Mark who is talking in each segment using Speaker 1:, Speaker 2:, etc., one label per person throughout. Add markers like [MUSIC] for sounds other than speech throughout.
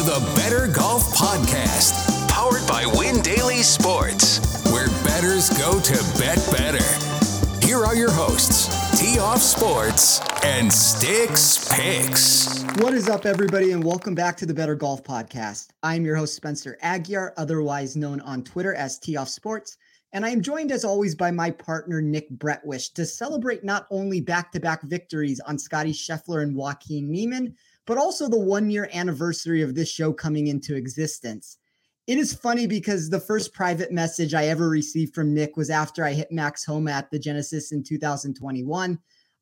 Speaker 1: to the Better Golf Podcast, powered by Win Daily Sports, where bettors go to bet better. Here are your hosts, Tee Off Sports and Sticks Picks.
Speaker 2: What is up, everybody, and welcome back to the Better Golf Podcast. I'm your host, Spencer Aguiar, otherwise known on Twitter as Tee Off Sports. And I am joined as always by my partner, Nick Bretwish, to celebrate not only back to back victories on Scotty Scheffler and Joaquin Niemann, but also the one year anniversary of this show coming into existence. It is funny because the first private message I ever received from Nick was after I hit Max Homa at the Genesis in 2021.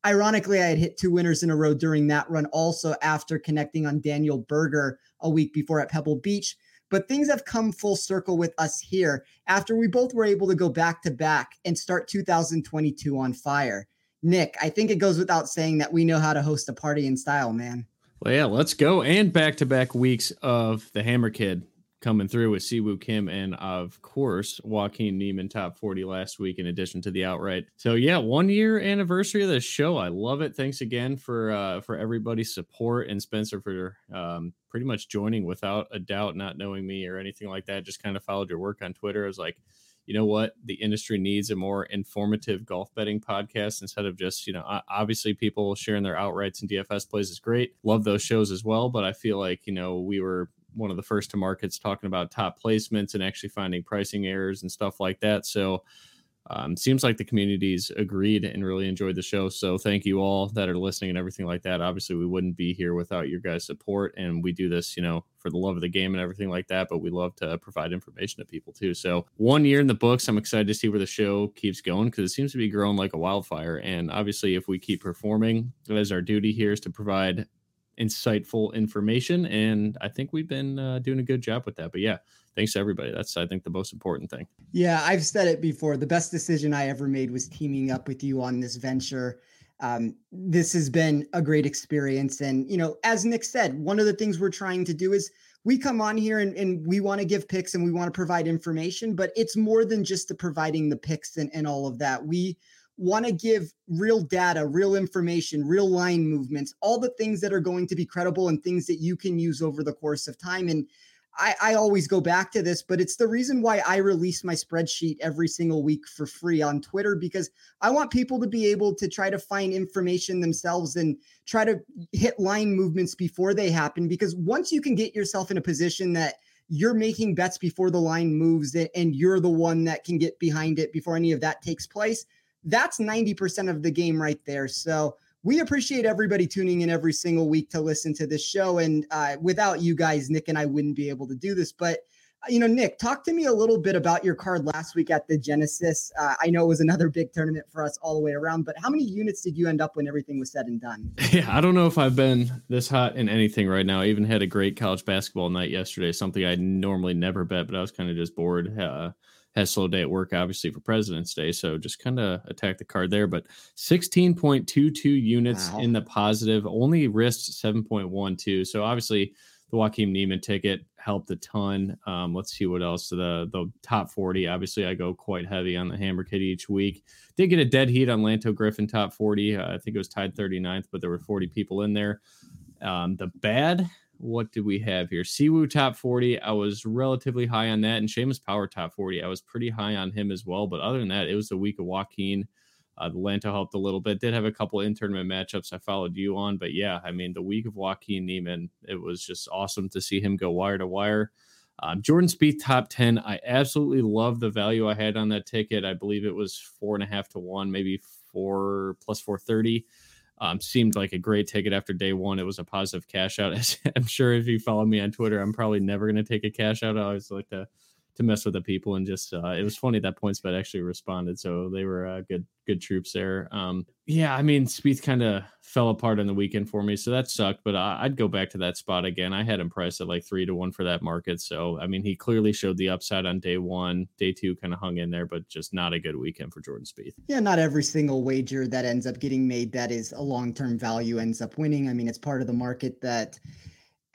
Speaker 2: Ironically, I had hit two winners in a row during that run, also after connecting on Daniel Berger a week before at Pebble Beach. But things have come full circle with us here after we both were able to go back to back and start 2022 on fire. Nick, I think it goes without saying that we know how to host a party in style, man.
Speaker 3: Well, yeah, let's go. And back to back weeks of the Hammer Kid coming through with Siwoo Kim and of course Joaquin Niemann top 40 last week in addition to the outright. So yeah, one year anniversary of the show. I love it. Thanks again for uh for everybody's support and Spencer for um pretty much joining without a doubt, not knowing me or anything like that. Just kind of followed your work on Twitter. I was like, you know what? The industry needs a more informative golf betting podcast instead of just, you know, obviously people sharing their outrights and DFS plays is great. Love those shows as well. But I feel like, you know, we were one of the first to markets talking about top placements and actually finding pricing errors and stuff like that. So um, seems like the communities agreed and really enjoyed the show. So thank you all that are listening and everything like that. Obviously, we wouldn't be here without your guys' support, and we do this, you know, for the love of the game and everything like that. But we love to provide information to people too. So one year in the books, I'm excited to see where the show keeps going because it seems to be growing like a wildfire. And obviously, if we keep performing, as our duty here is to provide insightful information and i think we've been uh, doing a good job with that. But yeah thanks to everybody. That's i think the most important thing.
Speaker 2: Yeah i've said it before. The best decision i ever made was teaming up with you on this venture. Um, this has been a great experience. And you know as nick said one of the things we're trying to do is we come on here and, and we want to give picks and we want to provide information but it's more than just the providing the picks and, and all of that. We want to give real data, real information, real line movements, all the things that are going to be credible and things that you can use over the course of time. And I, I, always go back to this, but it's the reason why I release my spreadsheet every single week for free on Twitter because I want people to be able to try to find information themselves and try to hit line movements before they happen. Because once you can get yourself in a position that you're making bets before the line moves and you're the one that can get behind it before any of that takes place, that's 90% of the game right there. So we appreciate everybody tuning in every single week to listen to this show. And uh, without you guys, Nick and I wouldn't be able to do this. But uh, you know, Nick, talk to me a little bit about your card last week at the Genesis. Uh, I know it was another [LAUGHS] big tournament for us all the way around, but how many units did you end up when everything was said and done? [LAUGHS]
Speaker 3: Yeah, I don't know if I've been this hot in anything right now. I even had a great college basketball night yesterday, something I normally never bet, but I was kind of just bored. Uh, has slow day at work, obviously for President's Day. So just kind of attack the card there. But 16.22 units wow. in the positive, only risked 7.12. So obviously the Joaquin Niemann ticket helped a ton. Um, let's see what else. The the top 40. Obviously, I go quite heavy on the Hammer Kid each week. Did get a dead heat on Lanto Griffin top 40. Uh, I think it was tied 39th, but there were 40 people in there. Um, the bad what did we have here? Siwoo top 40. I was relatively high on that. And Seamus Power top 40. I was pretty high on him as well. But other than that, it was a week of Joaquin. Uh, the Lanto helped a little bit. Did have a couple in tournament matchups I followed you on. But yeah, I mean, the week of Joaquin Niemann, it was just awesome to see him go wire to wire. Um, Jordan Spieth top 10. I absolutely love the value I had on that ticket. I believe it was four and a half to one, maybe four plus 430. Um, seemed like a great ticket after day one. It was a positive cash out. [LAUGHS] I'm sure if you follow me on Twitter, I'm probably never going to take a cash out. I always like to to mess with the people and just uh, it was funny that PointsBet actually responded, so they were uh, good good troops there. Um, yeah, I mean Spieth kind of fell apart on the weekend for me, so that sucked. But I, would go back to that spot again. I had him priced at like three to one for that market, so I mean he clearly showed the upside on day one. Day two kind of hung in there, but just not a good weekend for Jordan Spieth.
Speaker 2: Yeah, not every single wager that ends up getting made that is a long term value ends up winning. I mean it's part of the market that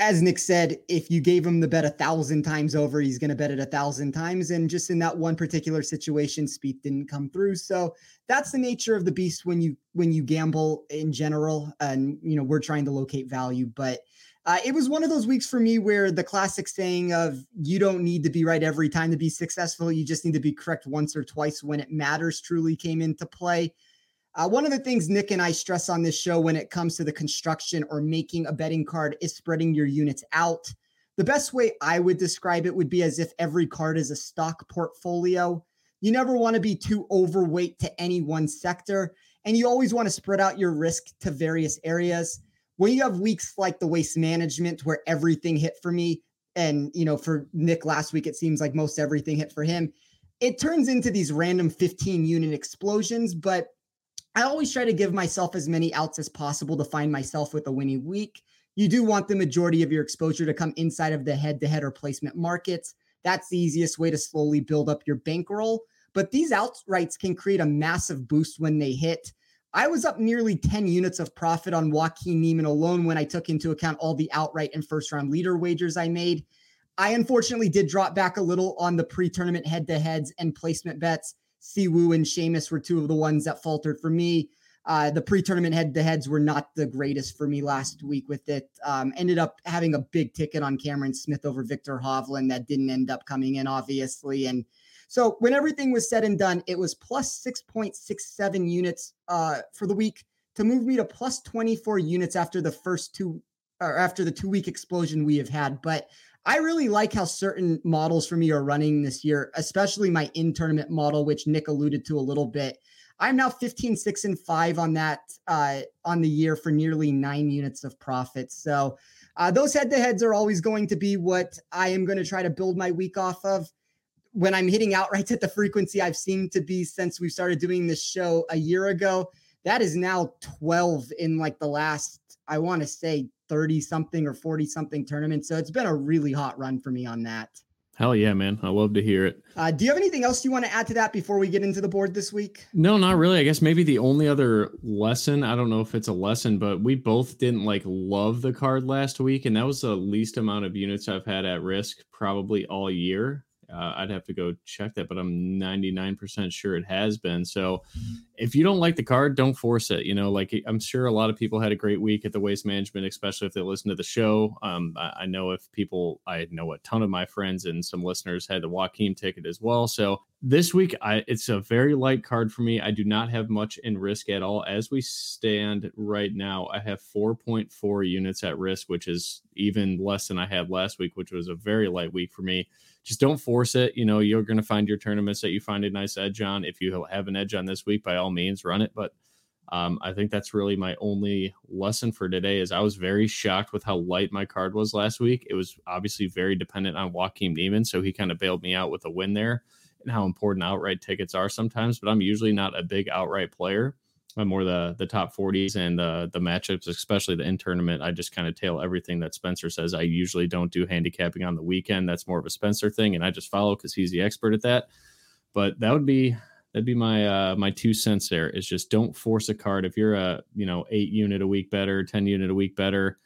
Speaker 2: as Nick said, if you gave him the bet a thousand times over, he's going to bet it a thousand times. And just in that one particular situation, Spieth didn't come through. So that's the nature of the beast when you when you gamble in general. And you know we're trying to locate value, but uh, it was one of those weeks for me where the classic saying of you don't need to be right every time to be successful. You just need to be correct once or twice when it matters truly came into play. Uh, one of the things Nick and I stress on this show when it comes to the construction or making a betting card is spreading your units out. The best way I would describe it would be as if every card is a stock portfolio. You never want to be too overweight to any one sector, and you always want to spread out your risk to various areas when you have weeks like the waste management where everything hit for me, and you know, for Nick last week, it seems like most everything hit for him. It turns into these random 15 unit explosions, but I always try to give myself as many outs as possible to find myself with a winning week. You do want the majority of your exposure to come inside of the head to head or placement markets. That's the easiest way to slowly build up your bankroll. But these outrights can create a massive boost when they hit. I was up nearly 10 units of profit on Joaquin Niemann alone when I took into account all the outright and first round leader wagers I made. I unfortunately did drop back a little on the pre tournament head to heads and placement bets. Siwoo and Seamus were two of the ones that faltered for me. Uh, the pre tournament head to heads were not the greatest for me last week with it. Um, ended up having a big ticket on Cameron Smith over Viktor Hovland that didn't end up coming in, obviously. And so when everything was said and done, it was plus 6.67 units uh, for the week to move me to plus 24 units after the first two or after the two week explosion we have had. But I really like how certain models for me are running this year, especially my in tournament model, which Nick alluded to a little bit. I'm now 15, 6, and 5 on that uh, on the year for nearly nine units of profit. So uh, those head to heads are always going to be what I am going to try to build my week off of when I'm hitting outrights at the frequency I've seemed to be since we started doing this show a year ago, that is now 12 in like the last, I want to say 30 something or 40 something tournament. So it's been a really hot run for me on that.
Speaker 3: Hell yeah, man. I love to hear it.
Speaker 2: Uh, do you have anything else you want to add to that before we get into the board this week?
Speaker 3: No, not really. I guess maybe the only other lesson, I don't know if it's a lesson, but we both didn't like love the card last week. And that was the least amount of units I've had at risk probably all year. Uh, I'd have to go check that, but I'm 99% sure it has been. So mm-hmm. if you don't like the card, don't force it. You know, like I'm sure a lot of people had a great week at the waste management, especially if they listen to the show. Um, I, I, know if people, I know a ton of my friends and some listeners had the Joaquin ticket as well. So this week, I it's a very light card for me. I do not have much in risk at all. As we stand right now, I have 4.4 units at risk, which is even less than I had last week, which was a very light week for me just don't force it. You know, you're going to find your tournaments that you find a nice edge on. If you have an edge on this week, by all means, run it. But um, I think that's really my only lesson for today. Is I was very shocked with how light my card was last week. It was obviously very dependent on Joaquin Niemann, so he kind of bailed me out with a win there, and how important outright tickets are sometimes. But I'm usually not a big outright player. I'm more the the top 40s and the the matchups, especially the in tournament. I just kind of tail everything that Spencer says. I usually don't do handicapping on the weekend. That's more of a Spencer thing, and I just follow because he's the expert at that. But that would be that'd be my uh my two cents there is just don't force a card if you're a you know eight unit a week bettor 10 unit a week bettor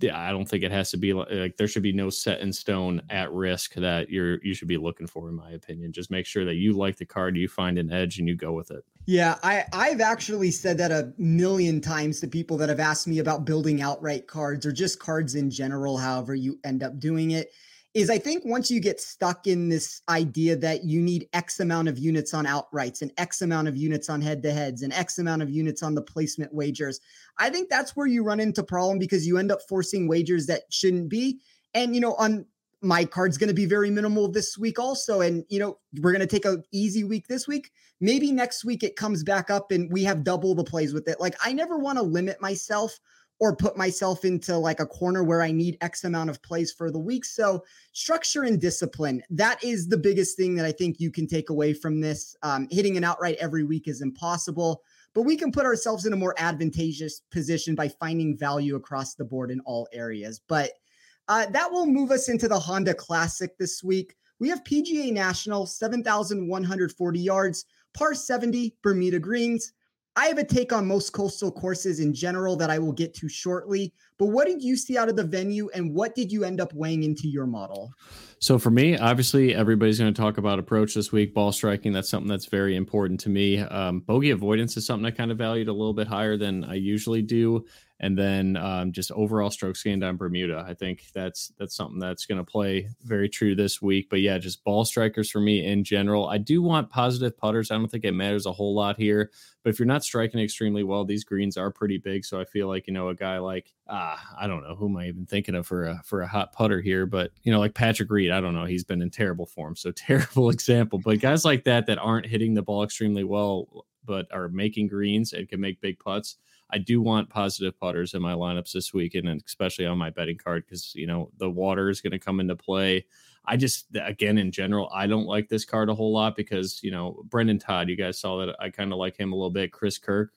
Speaker 3: yeah, I don't think it has to be like there should be no set in stone at risk that you're you should be looking for, in my opinion. Just make sure that you like the card, you find an edge, and you go with it.
Speaker 2: Yeah, I I've actually said that a million times to people that have asked me about building outright cards or just cards in general. However, you end up doing it is I think once you get stuck in this idea that you need X amount of units on outrights and X amount of units on head to heads and X amount of units on the placement wagers, I think that's where you run into problem because you end up forcing wagers that shouldn't be. And, you know, on my card's going to be very minimal this week also. And, you know, we're going to take a easy week this week. Maybe next week it comes back up and we have double the plays with it. Like I never want to limit myself or put myself into like a corner where I need X amount of plays for the week. So, structure and discipline that is the biggest thing that I think you can take away from this. Um, hitting an outright every week is impossible, but we can put ourselves in a more advantageous position by finding value across the board in all areas. But uh, that will move us into the Honda Classic this week. We have PGA National, 7,140 yards, par 70, Bermuda Greens. I have a take on most coastal courses in general that I will get to shortly. But what did you see out of the venue and what did you end up weighing into your model?
Speaker 3: So for me, obviously, everybody's going to talk about approach this week. Ball striking, that's something that's very important to me. Um, bogey avoidance is something I kind of valued a little bit higher than I usually do. And then um, just overall strokes gained on Bermuda. I think that's that's something that's going to play very true this week. But yeah, just ball strikers for me in general. I do want positive putters. I don't think it matters a whole lot here. But if you're not striking extremely well, these greens are pretty big. So I feel like you know a guy like ah, I don't know who am I even thinking of for a for a hot putter here, but you know like Patrick Reed. I don't know. He's been in terrible form, so [LAUGHS] terrible example. But guys like that that aren't hitting the ball extremely well, but are making greens and can make big putts I do want positive putters in my lineups this weekend, and especially on my betting card because you know the water is going to come into play. I just again in general, I don't like this card a whole lot because you know Brendon Todd. You guys saw that I kind of like him a little bit. Chris Kirk,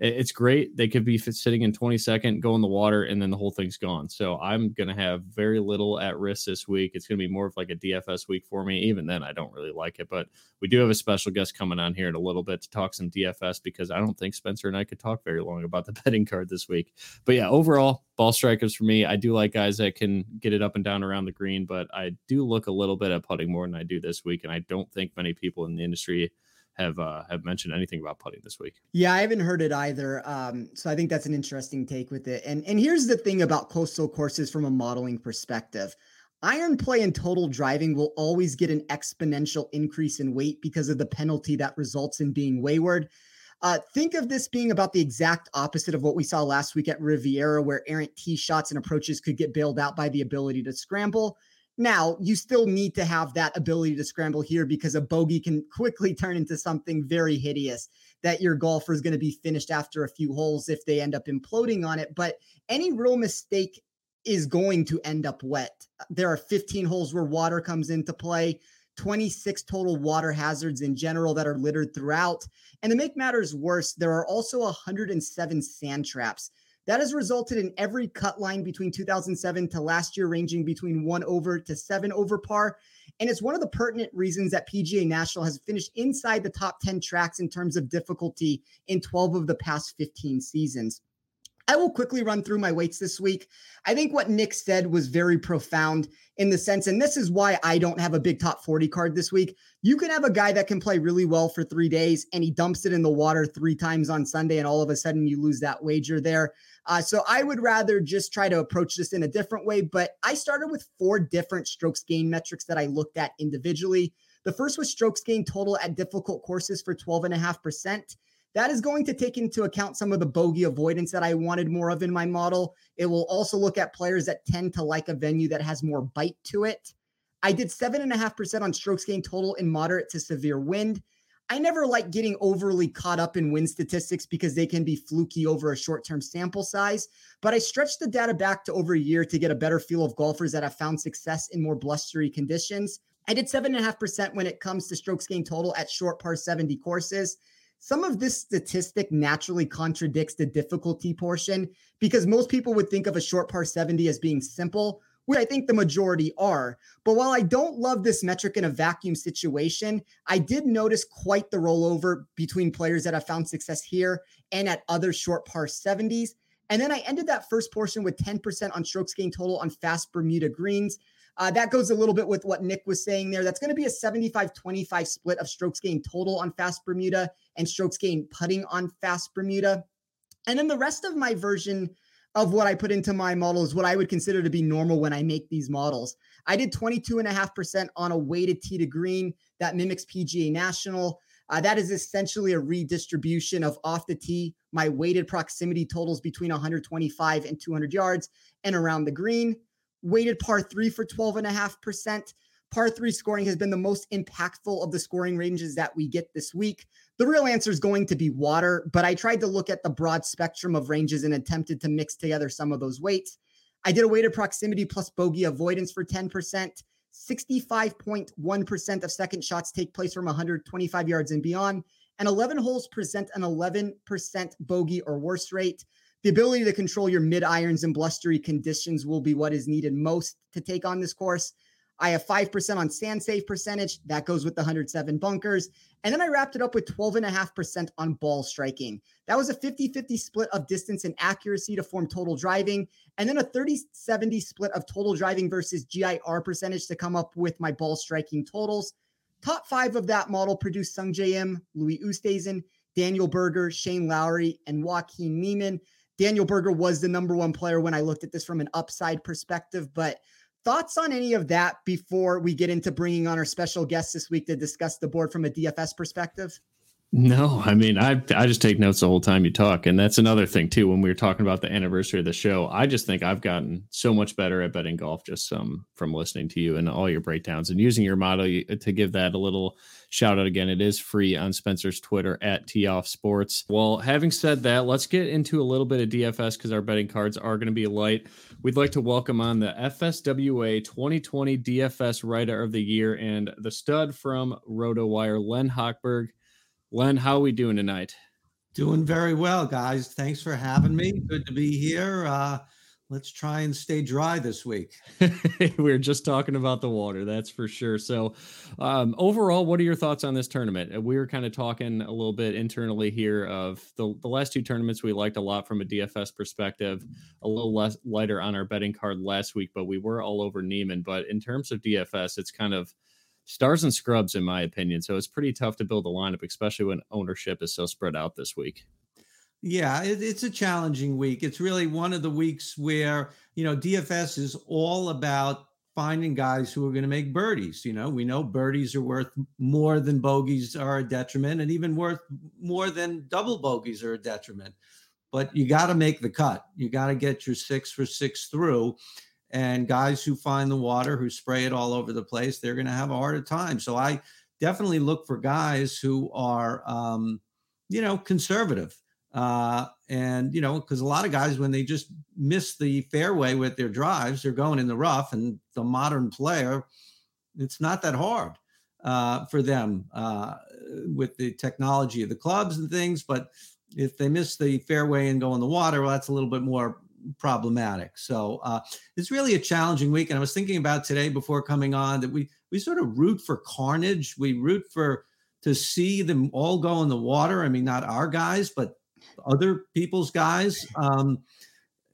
Speaker 3: it's great. They could be sitting in 20 second, go in the water, and then the whole thing's gone. So I'm going to have very little at risk this week. It's going to be more of like a DFS week for me. Even then, I don't really like it. But we do have a special guest coming on here in a little bit to talk some DFS because I don't think Spencer and I could talk very long about the [LAUGHS] betting card this week. But yeah, overall, ball strikers for me. I do like guys that can get it up and down around the green, but I do look a little bit at putting more than I do this week. And I don't think many people in the industry have uh, have mentioned anything about putting this week.
Speaker 2: Yeah, I haven't heard it either. Um, so I think that's an interesting take with it. And and here's the thing about coastal courses from a modeling perspective. Iron play and total driving will always get an exponential increase in weight because of the penalty that results in being wayward. Uh, think of this being about the exact opposite of what we saw last week at Riviera, where errant tee shots and approaches could get bailed out by the ability to scramble. Now, you still need to have that ability to scramble here because a bogey can quickly turn into something very hideous that your golfer is going to be finished after a few holes if they end up imploding on it. But any real mistake is going to end up wet. There are 15 holes where water comes into play. 26 total water hazards in general that are littered throughout. And to make matters worse, there are also 107 sand traps. That has resulted in every cut line between 2007 to last year ranging between one over to seven over par. And it's one of the pertinent reasons that PGA National has finished inside the top 10 tracks in terms of difficulty in 12 of the past 15 seasons. I will quickly run through my weights this week. I think what Nick said was very profound in the sense, and this is why I don't have a big top 40 card this week. You can have a guy that can play really well for three days and he dumps it in the water three times on Sunday, and all of a sudden you lose that wager there. Uh, so I would rather just try to approach this in a different way. But I started with four different strokes gain metrics that I looked at individually. The first was strokes gain total at difficult courses for 12.5%. That is going to take into account some of the bogey avoidance that I wanted more of in my model. It will also look at players that tend to like a venue that has more bite to it. I did 7.5% on strokes gain total in moderate to severe wind. I never like getting overly caught up in win statistics because they can be fluky over a short term sample size. But I stretched the data back to over a year to get a better feel of golfers that have found success in more blustery conditions. I did 7.5% when it comes to strokes gained total at short par 70 courses. Some of this statistic naturally contradicts the difficulty portion because most people would think of a short par 70 as being simple, which I think the majority are. But while I don't love this metric in a vacuum situation, I did notice quite the rollover between players that have found success here and at other short par 70s. And then I ended that first portion with 10% on strokes gain total on fast Bermuda greens. Uh, that goes a little bit with what Nick was saying there. That's going to be a 75 25 split of strokes gain total on fast Bermuda and strokes gain putting on fast Bermuda. And then the rest of my version of what I put into my model is what I would consider to be normal when I make these models. I did 22.5% on a weighted tee to green that mimics PGA National. Uh, that is essentially a redistribution of off the tee, my weighted proximity totals between 125 and 200 yards and around the green. Weighted par three for 12.5%. Par three scoring has been the most impactful of the scoring ranges that we get this week. The real answer is going to be water, but I tried to look at the broad spectrum of ranges and attempted to mix together some of those weights. I did a weighted proximity plus bogey avoidance for 10%. 65.1% of second shots take place from 125 yards and beyond, and 11 holes present an 11% bogey or worse rate. The ability to control your mid irons and blustery conditions will be what is needed most to take on this course. I have 5% on sand save percentage. That goes with the 107 bunkers. And then I wrapped it up with 12.5% on ball striking. That was a 50 50 split of distance and accuracy to form total driving. And then a 30 70 split of total driving versus GIR percentage to come up with my ball striking totals. Top five of that model produced Sungjae Im, Louis Oosthuizen, Daniel Berger, Shane Lowry, and Joaquin Niemann. Daniel Berger was the number one player when I looked at this from an upside perspective. But thoughts on any of that before we get into bringing on our special guest this week to discuss the board from a DFS perspective?
Speaker 3: No, I mean, I I just take notes the whole time you talk, and that's another thing too. When we were talking about the anniversary of the show, I just think I've gotten so much better at betting golf just some from listening to you and all your breakdowns and using your model to give that a little shout out again. It is free on Spencer's Twitter at Tee Off Sports. Well, having said that, let's get into a little bit of DFS because our betting cards are going to be light. We'd like to welcome on the FSWA 2020 DFS Writer of the Year and the stud from RotoWire, Len Hochberg. Len, how are we doing tonight?
Speaker 4: Doing very well, guys. Thanks for having me. Good to be here. Uh, let's try and stay dry this week. [LAUGHS]
Speaker 3: we are just talking about the water, that's for sure. So, um, overall, what are your thoughts on this tournament? Uh, we were kind of talking a little bit internally here of the, the last two tournaments we liked a lot from a DFS perspective, a little less lighter on our betting card last week, but we were all over Niemann. But in terms of DFS, it's kind of stars and scrubs, in my opinion. So it's pretty tough to build a lineup, especially when ownership is so spread out this week.
Speaker 4: Yeah, it, it's a challenging week. It's really one of the weeks where, you know, DFS is all about finding guys who are going to make birdies. You know, we know birdies are worth more than bogeys are a detriment, and even worth more than double bogeys are a detriment. But you got to make the cut. You got to get your six for six through and guys who find the water who spray it all over the place they're going to have a harder time. So i definitely look for guys who are um, you know conservative uh, and you know because a lot of guys when they just miss the fairway with their drives they're going in the rough and the modern player it's not that hard uh, for them uh, with the technology of the clubs and things but if they miss the fairway and go in the water well that's a little bit more problematic. So uh, it's really a challenging week. And I was thinking about today before coming on that we we sort of root for carnage. We root for to see them all go in the water. I mean, not our guys, but other people's guys. Um,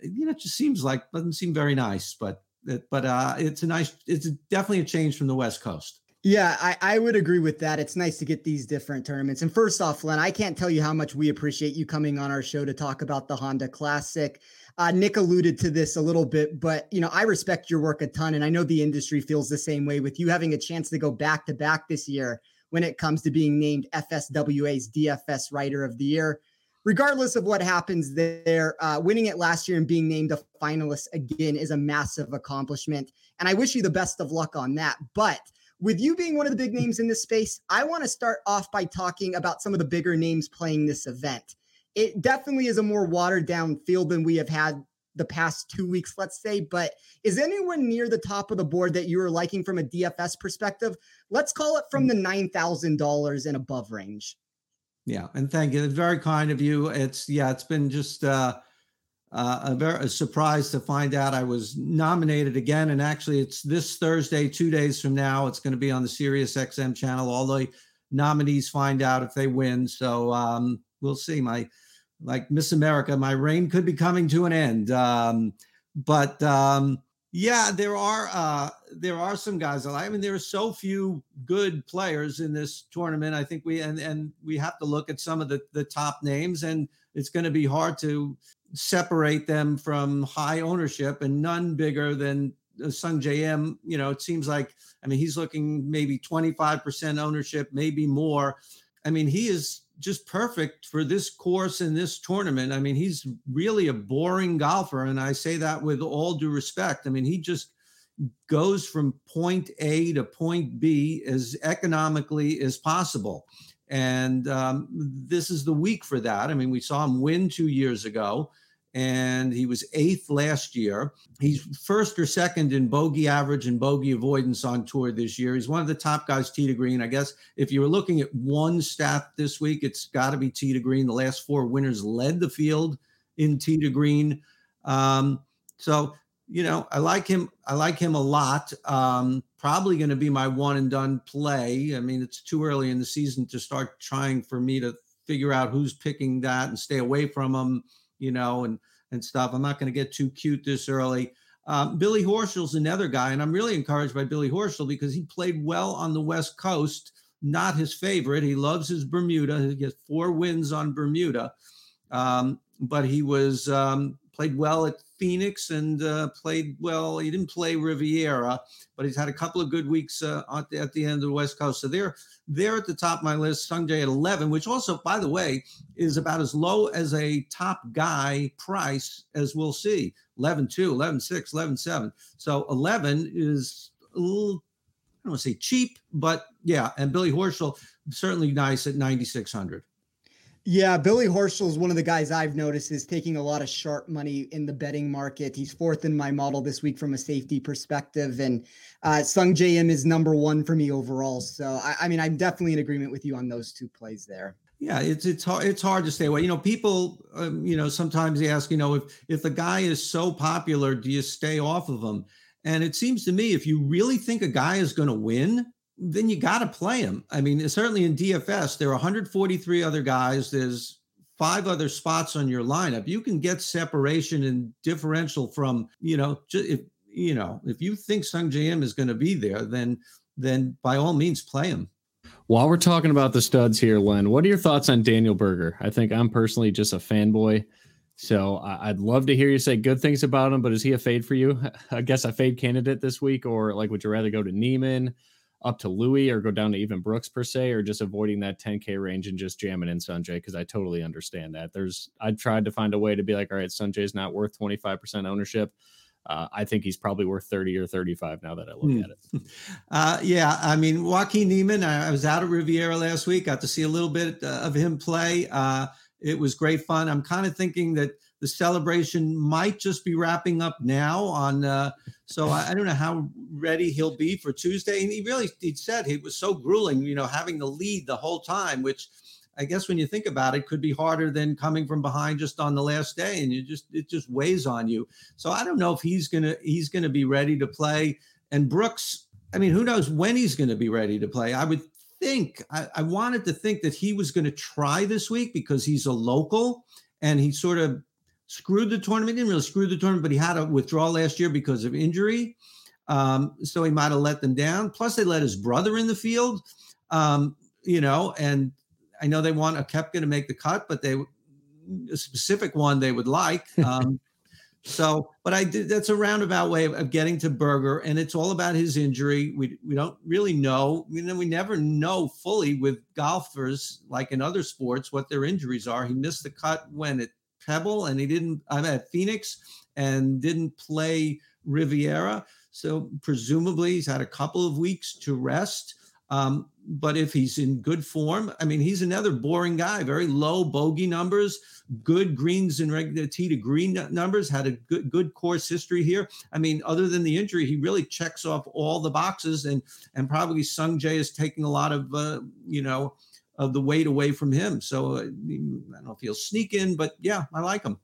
Speaker 4: you know, it just seems like doesn't seem very nice, but but uh, it's a nice. It's definitely a change from the West Coast.
Speaker 2: Yeah, I, I would agree with that. It's nice to get these different tournaments. And first off, Len, I can't tell you how much we appreciate you coming on our show to talk about the Honda Classic. Uh, Nick alluded to this a little bit, but you know, I respect your work a ton, and I know the industry feels the same way with you having a chance to go back to back this year when it comes to being named FSWA's DFS Writer of the Year. Regardless of what happens there, uh, winning it last year and being named a finalist again is a massive accomplishment, and I wish you the best of luck on that. But with you being one of the big names in this space, I want to start off by talking about some of the bigger names playing this event. It definitely is a more watered down field than we have had the past two weeks, let's say. But is anyone near the top of the board that you are liking from a DFS perspective? Let's call it from the $9,000 and above range.
Speaker 4: Yeah. And thank you. It's very kind of you. It's, yeah, it's been just, uh, uh, a very a surprise to find out I was nominated again. And actually, it's this Thursday, two days from now. It's going to be on the Sirius XM channel. All the nominees find out if they win. So um, we'll see. My like Miss America, my reign could be coming to an end. Um, but um, yeah, there are uh, there are some guys. I mean, there are so few good players in this tournament. I think we and and we have to look at some of the the top names, and it's going to be hard to separate them from high ownership and none bigger than Sung Im. You know, it seems like, I mean, he's looking maybe 25% ownership, maybe more. I mean, he is just perfect for this course in this tournament. I mean, he's really a boring golfer. And I say that with all due respect. I mean, he just goes from point A to point B as economically as possible. And um, this is the week for that. I mean, we saw him win two years ago and he was eighth last year. He's first or second in bogey average and bogey avoidance on tour this year. He's one of the top guys, tee to green. I guess if you were looking at one stat this week, it's got to be tee to green. The last four winners led the field in tee to green. Um, so you know, I like him. I like him a lot. Um, probably going to be my one and done play. I mean, it's too early in the season to start trying for me to figure out who's picking that and stay away from them you know, and and stuff. I'm not going to get too cute this early. Um, Billy Horschel's another guy, and I'm really encouraged by Billy Horschel because he played well on the West Coast. Not his favorite. He loves his Bermuda. He gets four wins on Bermuda. Um, but he was um, played well at Phoenix and uh, played well. He didn't play Riviera, but he's had a couple of good weeks uh, at, the, at, the, end of the West Coast. So they're they're at the top of my list. Sungjae at 11, which also, by the way, is about as low as a top guy price as we'll see. 11 2, 11 6, 11 7. So 11 is a little, I don't want to say cheap, but yeah. And Billy Horschel certainly nice at 9,600.
Speaker 2: Yeah, Billy Horschel is one of the guys I've noticed is taking a lot of sharp money in the betting market. He's fourth in my model this week from a safety perspective, and uh, Sungjae Im is number one for me overall. So, I, I, mean, I'm definitely in agreement with you on those two plays there.
Speaker 4: Yeah, it's it's hard it's hard to stay away. You know, people, um, you know, sometimes they ask, you know, if if the guy is so popular, do you stay off of him? And it seems to me, if you really think a guy is going to win, then you got to play him. I mean, certainly in DFS, there are 143 other guys. There's five other spots on your lineup. You can get separation and differential from, you know, if you know, if you think Sungjae Im is going to be there, then then by all means play him.
Speaker 3: While we're talking about the studs here, Len, what are your thoughts on Daniel Berger? I think I'm personally just a fanboy. So I'd love to hear you say good things about him, but is he a fade for you? [LAUGHS] I guess a fade candidate this week, or like would you rather go to Niemann? Up to Louis or go down to even Brooks per se, or just avoiding that 10K range and just jamming in Sungjae? Because I totally understand that. There's, I tried to find a way to be like, all right, Sungjae's not worth 25% ownership. Uh, I think he's probably worth 30 or 35 now that I look hmm. at it. [LAUGHS]
Speaker 4: Uh, yeah. I mean, Joaquin Niemann, I, I, was out at Riviera last week, got to see a little bit uh, of him play. Uh, it was great fun. I'm kind of thinking that the celebration might just be wrapping up now on uh, so I, I, don't know how ready he'll be for tuesday. And he really he said he was so grueling you know having the lead the whole time which i guess when you think about it could be harder than coming from behind just on the last day. And you just it just weighs on you. So i don't know if he's gonna he's gonna be ready to play. And brooks i mean who knows when he's gonna be ready to play? I would think I, I wanted to think that he was going to try this week because he's a local and he sort of screwed the tournament. He didn't really screw the tournament, but he had a withdrawal last year because of injury. Um, so he might have let them down. Plus, they let his brother in the field. Um, you know, and I know they want a Koepka to make the cut, but they a specific one they would like. [LAUGHS] Um, so, but I did that's a roundabout way of, of, getting to Berger, and it's all about his injury. We we don't really know. You know, we never know fully with golfers like in other sports what their injuries are. He missed the cut when it Pebble and he didn't, I'm at Phoenix and didn't play Riviera. So presumably he's had a couple of weeks to rest. Um, but if he's in good form, I mean, he's another boring guy, very low bogey numbers, good greens and regular tee to green numbers, had a good, good course history here. I mean, other than the injury, he really checks off all the boxes and, and probably Sungjae is taking a lot of, uh, you know, of the weight away from him. So uh, I don't know if he'll sneak in, but yeah, I like him.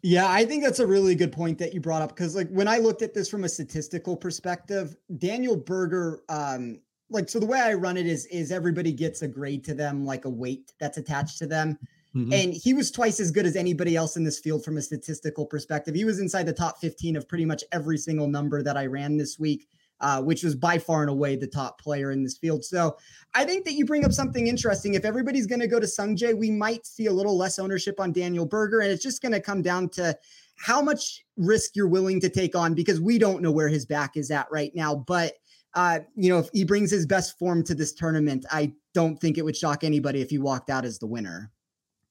Speaker 2: Yeah, I think that's a really good point that you brought up because, like, when I looked at this from a statistical perspective, Daniel Berger, um, like, so the way I run it is, is everybody gets a grade to them, like a weight that's attached to them. Mm-hmm. And he was twice as good as anybody else in this field from a statistical perspective. He was inside the top 15 of pretty much every single number that I ran this week uh, which was by far and away the top player in this field. So I think that you bring up something interesting. If everybody's going to go to Sungjae, we might see a little less ownership on Daniel Berger, and it's just going to come down to how much risk you're willing to take on because we don't know where his back is at right now. But uh, you know, if he brings his best form to this tournament, I don't think it would shock anybody if he walked out as the winner.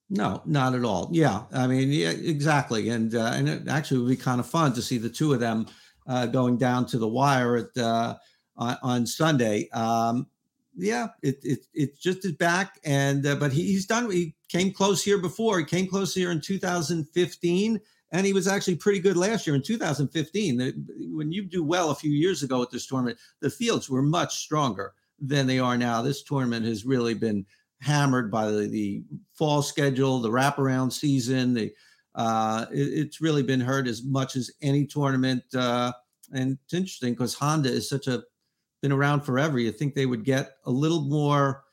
Speaker 4: No, not at all. Yeah, I mean, yeah, exactly, and uh, and it actually would be kind of fun to see the two of them uh, going down to the wire at uh, on, on, Sunday. Um, yeah, it, it it's just his back, and uh, but he, he's done. He came close here before. He came close here in 2015, and he was actually pretty good last year in 2015. The, when you do well a few years ago at this tournament, the fields were much stronger than they are now. This tournament has really been hammered by the, the fall schedule, the wraparound season, the uh, it, it's really been hurt as much as any tournament. Uh, and it's interesting because Honda is such a been around forever. You think they would get a little more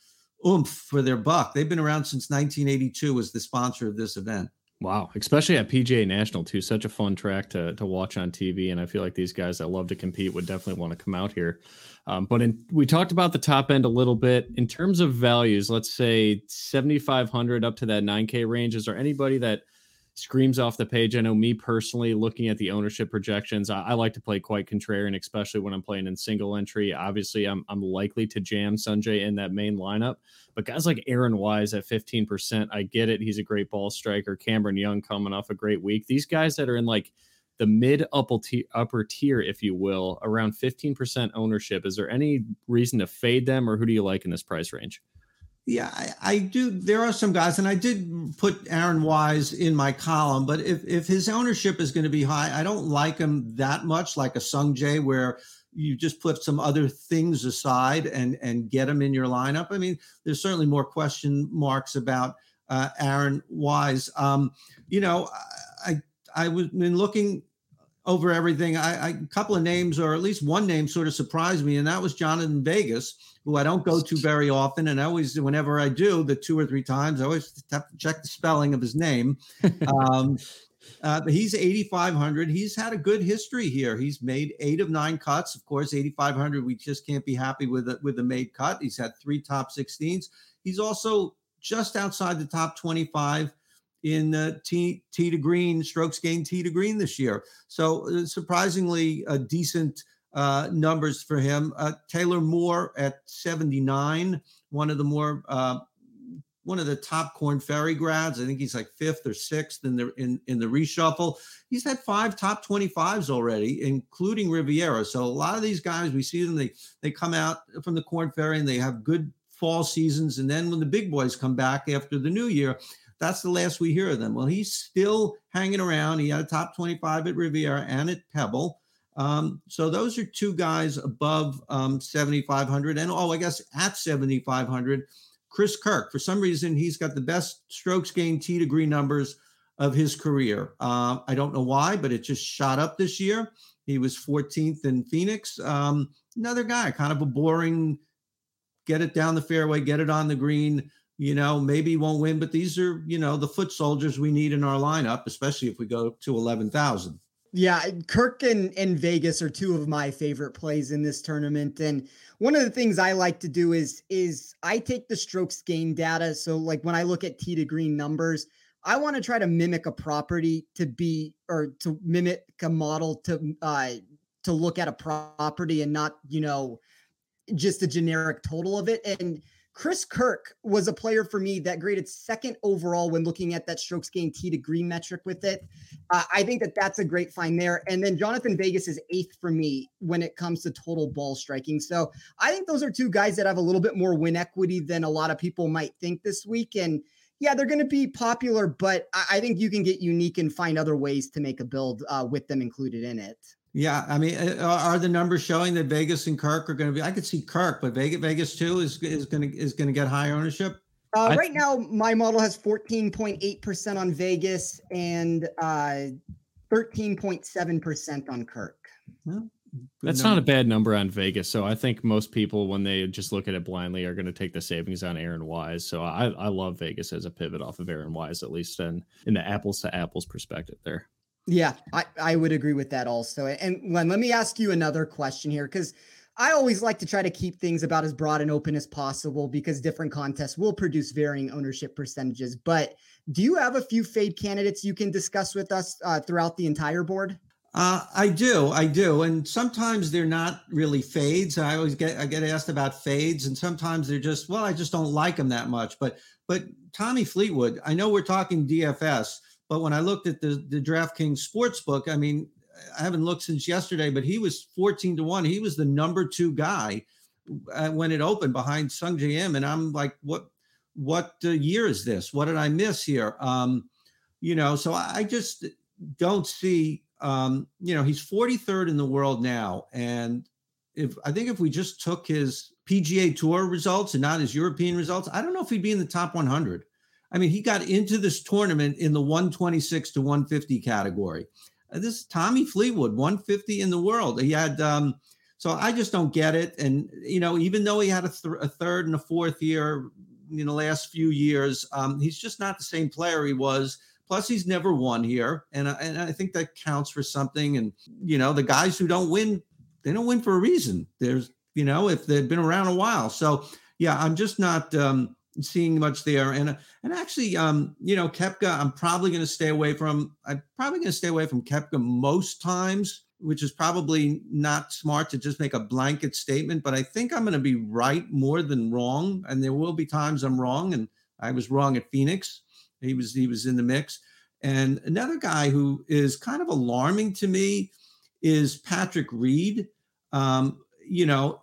Speaker 4: oomph for their buck. They've been around since 1982 as the sponsor of this event.
Speaker 3: Wow, especially at PGA National too. Such a fun track to to watch on TV, and I feel like these guys that love to compete would definitely want to come out here. Um, but in, we talked about the top end a little bit in terms of values. Let's say 7,500 up to that 9K range. Is there anybody that screams off the page. I know me personally, looking at the ownership projections, I, I, like to play quite contrarian, especially when I'm playing in single entry. Obviously, I'm I'm likely to jam Sungjae in that main lineup, but guys like Aaron Wise at 15%, I get it. He's a great ball striker. Cameron Young coming off a great week. These guys that are in like the mid upper upper tier, if you will, around 15% ownership. Is there any reason to fade them, or who do you like in this price range?
Speaker 4: Yeah, I, I, do. There are some guys, and I did put Aaron Wise in my column. But if if his ownership is going to be high, I don't like him that much, like a Sungjae, where you just put some other things aside and and get him in your lineup. I mean, there's certainly more question marks about uh, Aaron Wise. Um, you know, I I was been looking over everything. I, I a couple of names, or at least one name, sort of surprised me, and that was Jhonattan Vegas who I don't go to very often. And I always, whenever I do, the two or three times, I always have to check the spelling of his name. [LAUGHS] um, uh, he's 8,500. He's had a good history here. He's made eight of nine cuts. Of course, 8,500. We just can't be happy with it with the made cut. He's had three top 16s. He's also just outside the top 25 in uh, T, tee to green strokes gained tee to green this year. So uh, surprisingly a decent uh, numbers for him. Uh, Taylor Moore at 79, one of the more uh, one of the top Corn Ferry grads. I think he's like fifth or sixth in the in in the reshuffle. He's had five top 25s already, including Riviera. So a lot of these guys, we see them, they they come out from the Corn Ferry and they have good fall seasons. And then when the big boys come back after the new year, that's the last we hear of them. Well, he's still hanging around. He had a top 25 at Riviera and at Pebble. Um, so those are two guys above um, 7,500. And oh, I guess at 7,500, Chris Kirk. For some reason, he's got the best strokes gained tee to green numbers of his career. Uh, I don't know why, but it just shot up this year. He was 14th in Phoenix. Um, another guy, kind of a boring, get it down the fairway, get it on the green. You know, maybe won't win, but these are, you know, the foot soldiers we need in our lineup, especially if we go to 11,000.
Speaker 2: Yeah, Kirk and, and Vegas are two of my favorite plays in this tournament. And one of the things I like to do is is I take the strokes gain data. So like when I look at tee to green numbers, I want to try to mimic a property to be or to mimic a model to uh to look at a property and not, you know, just a generic total of it. And Chris Kirk was a player for me that graded second overall when looking at that strokes gained tee to green metric with it. Uh, I think that that's a great find there. And then Jhonattan Vegas is eighth for me when it comes to total ball striking. So I think those are two guys that have a little bit more win equity than a lot of people might think this week. And yeah, they're going to be popular, but I, think you can get unique and find other ways to make a build uh, with them included in it.
Speaker 4: Yeah, I mean, uh, are the numbers showing that Vegas and Kirk are going to be? I could see Kirk, but Vegas, Vegas too is is going to is going to get high ownership.
Speaker 2: Uh, right now, my model has 14.8% on Vegas and uh, 13.7% on Kirk.
Speaker 3: Well, That's number. not a bad number on Vegas. So I think most people, when they just look at it blindly, are going to take the savings on Aaron Wise. So I, I love Vegas as a pivot off of Aaron Wise, at least in, in the apples to apples perspective there.
Speaker 2: Yeah, I, I would agree with that also. And Len, let me ask you another question here because I always like to try to keep things about as broad and open as possible because different contests will produce varying ownership percentages. But do you have a few fade candidates you can discuss with us uh, throughout the entire board?
Speaker 4: Uh, I do, I do, and sometimes they're not really fades. I always get I get asked about fades, and sometimes they're just well, I just don't like them that much. But but Tommy Fleetwood, I know we're talking DFS, but when I looked at the the DraftKings sports book, I mean, I haven't looked since yesterday, but he was 14 to 1. He was the number 2 guy uh, when it opened behind Sungjae Im and I'm like what what uh, year is this? What did I miss here? Um, you know, so I just don't see um, you know, he's 43rd in the world now and if I think if we just took his PGA Tour results and not his European results, I don't know if he'd be in the top 100. I mean, he got into this tournament in the 126 to 150 category. Uh, this is Tommy Fleetwood, 150 in the world. He had, um, so I just don't get it. And, you know, even though he had a, th- a third and a fourth year in the last few years, um, he's just not the same player he was. Plus, he's never won here. And, and I think that counts for something. And, you know, the guys who don't win, they don't win for a reason. There's, you know, if they've been around a while. So, yeah, I'm just not. Um, seeing much there. And and actually, um, you know, Koepka, I'm probably going to stay away from. I'm probably going to stay away from Koepka most times, which is probably not smart to just make a blanket statement. But I think I'm going to be right more than wrong, and there will be times I'm wrong. And I was wrong at Phoenix. He was he was in the mix. And another guy who is kind of alarming to me is Patrick Reed. Um, you know,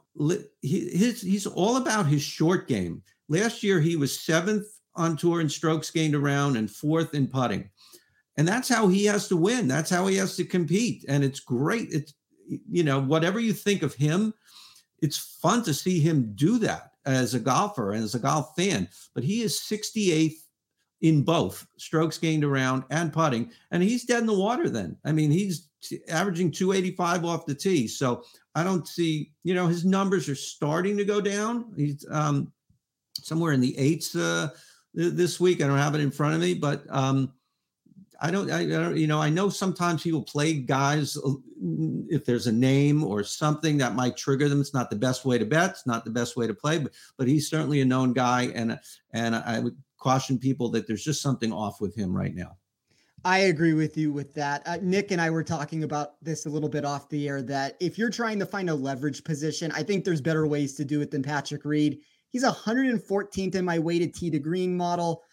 Speaker 4: he, his, he's all about his short game. Last year, he was seventh on tour in strokes gained around and fourth in putting. And that's how he has to win. That's how he has to compete. And it's great. It's, you know, whatever you think of him, it's fun to see him do that as a golfer and as a golf fan. But he is 68th in both strokes gained around and putting. And he's dead in the water then. I mean, he's averaging 285 off the tee. So I don't see, you know, his numbers are starting to go down. He's um, somewhere in the eights uh, this week. I don't have it in front of me, but um, I don't, I, I don't, you know, I know sometimes people play guys uh, if there's a name or something that might trigger them. It's not the best way to bet. It's not the best way to play, but but he's certainly a known guy, and and I would caution people that there's just something off with him right now.
Speaker 2: I agree with you with that. Uh, Nick and I were talking about this a little bit off the air that if you're trying to find a leverage position, I think there's better ways to do it than Patrick Reed. He's 114th in my weighted tee to green model.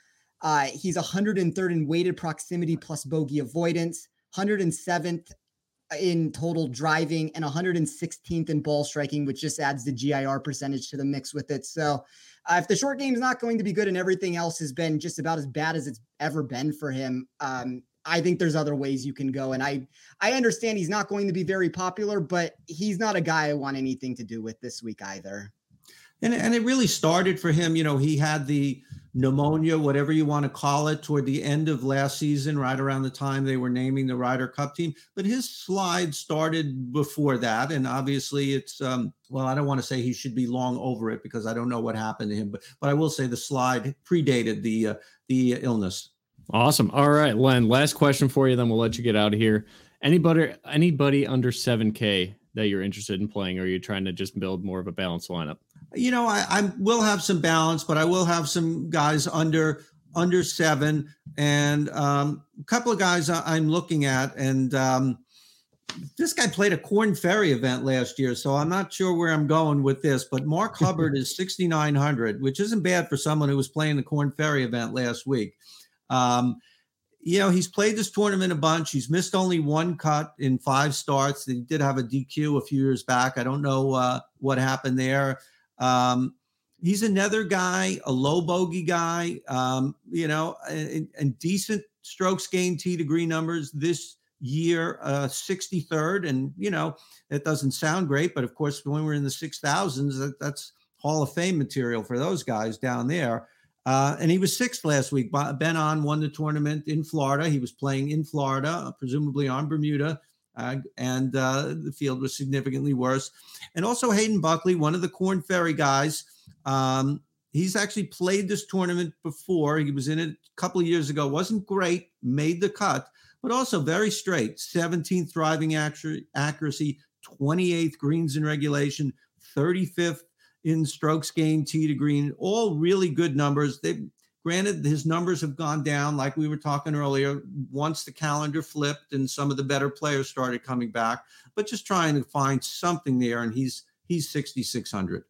Speaker 2: Uh, he's 103rd in weighted proximity plus bogey avoidance, 107th in total driving, and 116th in ball striking, which just adds the GIR percentage to the mix with it. So uh, if the short game is not going to be good and everything else has been just about as bad as it's ever been for him, um, I think there's other ways you can go. And I I understand he's not going to be very popular, but he's not a guy I want anything to do with this week either.
Speaker 4: And and it really started for him. You know, he had the pneumonia, whatever you want to call it, toward the end of last season, right around the time they were naming the Ryder Cup team. But his slide started before that, and obviously it's um, well, I don't want to say he should be long over it because I don't know what happened to him, but but I will say the slide predated the uh, the illness.
Speaker 3: Awesome. All right, Len. Last question for you, then we'll let you get out of here. Anybody anybody under seven K that you're interested in playing, or are you trying to just build more of a balanced lineup?
Speaker 4: You know, I, I will have some balance, but I will have some guys under under seven, and um, a couple of guys I'm looking at, and um, this guy played a Korn Ferry event last year, so I'm not sure where I'm going with this. But Mark [LAUGHS] Hubbard is 6,900, which isn't bad for someone who was playing the Korn Ferry event last week. Um, you know, he's played this tournament a bunch. He's missed only one cut in five starts. He did have a DQ a few years back. I don't know uh, what happened there. Um, he's another guy, a low bogey guy, um, you know, and, and, decent strokes gained tee to green numbers this year, uh, 63rd. And, you know, that doesn't sound great, but of course, when we're in the 6000s, that, that's Hall of Fame material for those guys down there. Uh, and he was sixth last week. Ben An won the tournament in Florida. He was playing in Florida, presumably on Bermuda uh, and uh, the field was significantly worse. And also Hayden Buckley, one of the Korn Ferry guys. Um, he's actually played this tournament before. He was in it a couple of years ago. wasn't great, made the cut, but also very straight. 17th driving accuracy, 28th greens in regulation, 35th in strokes gained tee to green. All really good numbers. They Granted, his numbers have gone down, like we were talking earlier, once the calendar flipped and some of the better players started coming back, but just trying to find something there. And he's he's 6,600.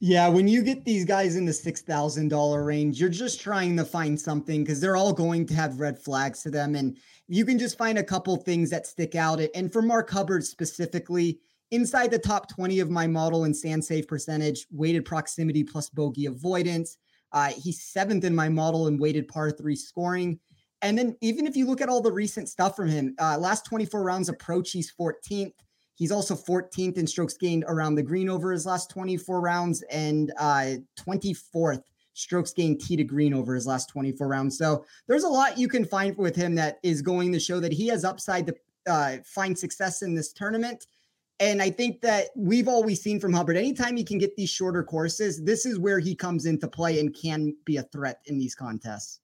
Speaker 2: Yeah, when you get these guys in the six thousand dollar range, you're just trying to find something because they're all going to have red flags to them, and you can just find a couple things that stick out. And for Mark Hubbard specifically, inside the top twenty of my model in stand safe percentage, weighted proximity plus bogey avoidance, uh, he's seventh in my model in weighted par three scoring. And then even if you look at all the recent stuff from him, uh, last 24 rounds approach, he's 14th. He's also 14th in strokes gained around the green over his last 24 rounds and uh, 24th strokes gained tee to green over his last 24 rounds. So there's a lot you can find with him that is going to show that he has upside to uh, find success in this tournament. And I think that we've always seen from Hubbard, anytime he can get these shorter courses, this is where he comes into play and can be a threat in these contests.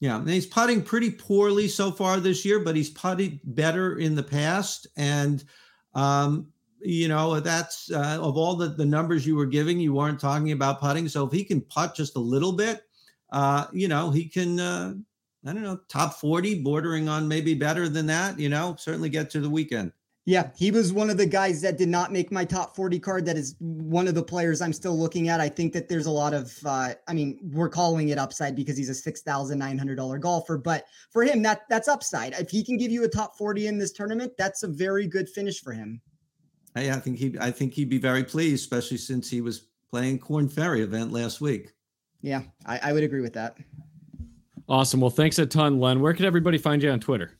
Speaker 4: Yeah, and he's putting pretty poorly so far this year, but he's putted better in the past. And um, you know, that's uh, of all the, the numbers you were giving, you weren't talking about putting. So if he can putt just a little bit, uh, you know, he can, uh, I don't know, top 40, bordering on maybe better than that, you know, certainly get to the weekend.
Speaker 2: Yeah, he was one of the guys that did not make my top 40 card. That is one of the players I'm still looking at. I think that there's a lot of, uh, I mean, we're calling it upside because he's a $6,900 golfer, but for him, that that's upside. If he can give you a top 40 in this tournament, that's a very good finish for him.
Speaker 4: Hey, I think he, I think he'd be very pleased, especially since he was playing Korn Ferry event last week.
Speaker 2: Yeah, I, I would agree with that.
Speaker 3: Awesome. Well, thanks a ton, Len. Where can everybody find you on Twitter?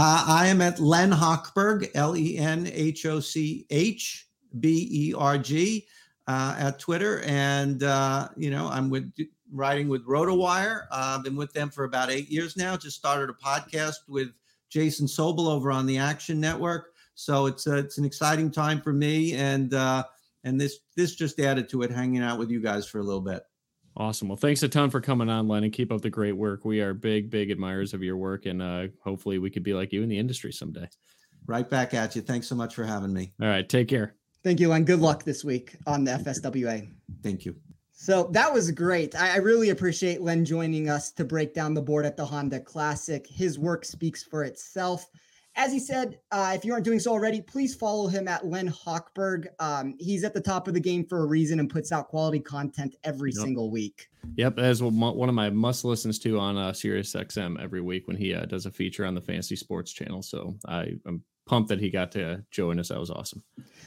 Speaker 4: Uh, I am at Len Hochberg, L E N H O C H B E R G, uh, at Twitter. And, uh, you know, I'm with writing with RotoWire. Uh, I've been with them for about eight years now. Just started a podcast with Jason Sobel over on the Action Network. So it's uh, it's an exciting time for me, and uh, and this this just added to it, hanging out with you guys for a little bit.
Speaker 3: Awesome. Well, thanks a ton for coming on, Len, and keep up the great work. We are big, big admirers of your work, and uh, hopefully we could be like you in the industry someday.
Speaker 4: Right back at you. Thanks so much for having me.
Speaker 3: All right. Take care.
Speaker 2: Thank you, Len. Good luck this week on the FSWA.
Speaker 4: Thank you.
Speaker 2: So that was great. I, I, really appreciate Len joining us to break down the board at the Honda Classic. His work speaks for itself as he said, uh, if you aren't doing so already, please follow him at Len Hochberg. Um, he's at the top of the game for a reason and puts out quality content every yep. single week.
Speaker 3: Yep, as one of my must listens to on uh, Sirius XM every week when he uh, does a feature on the Fantasy Sports Channel. So I, I'm pumped that he got to join us. That was awesome.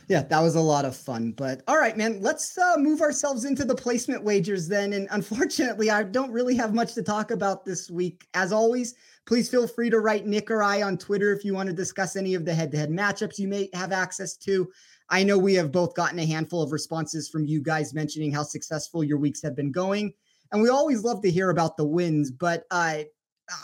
Speaker 2: Yeah, that was a lot of fun. But all right, man, let's uh, move ourselves into the placement wagers then. And unfortunately, I don't really have much to talk about this week. As always, please feel free to write Nick or I on Twitter if you want to discuss any of the head to head matchups you may have access to. I know we have both gotten a handful of responses from you guys mentioning how successful your weeks have been going. And we always love to hear about the wins, but uh,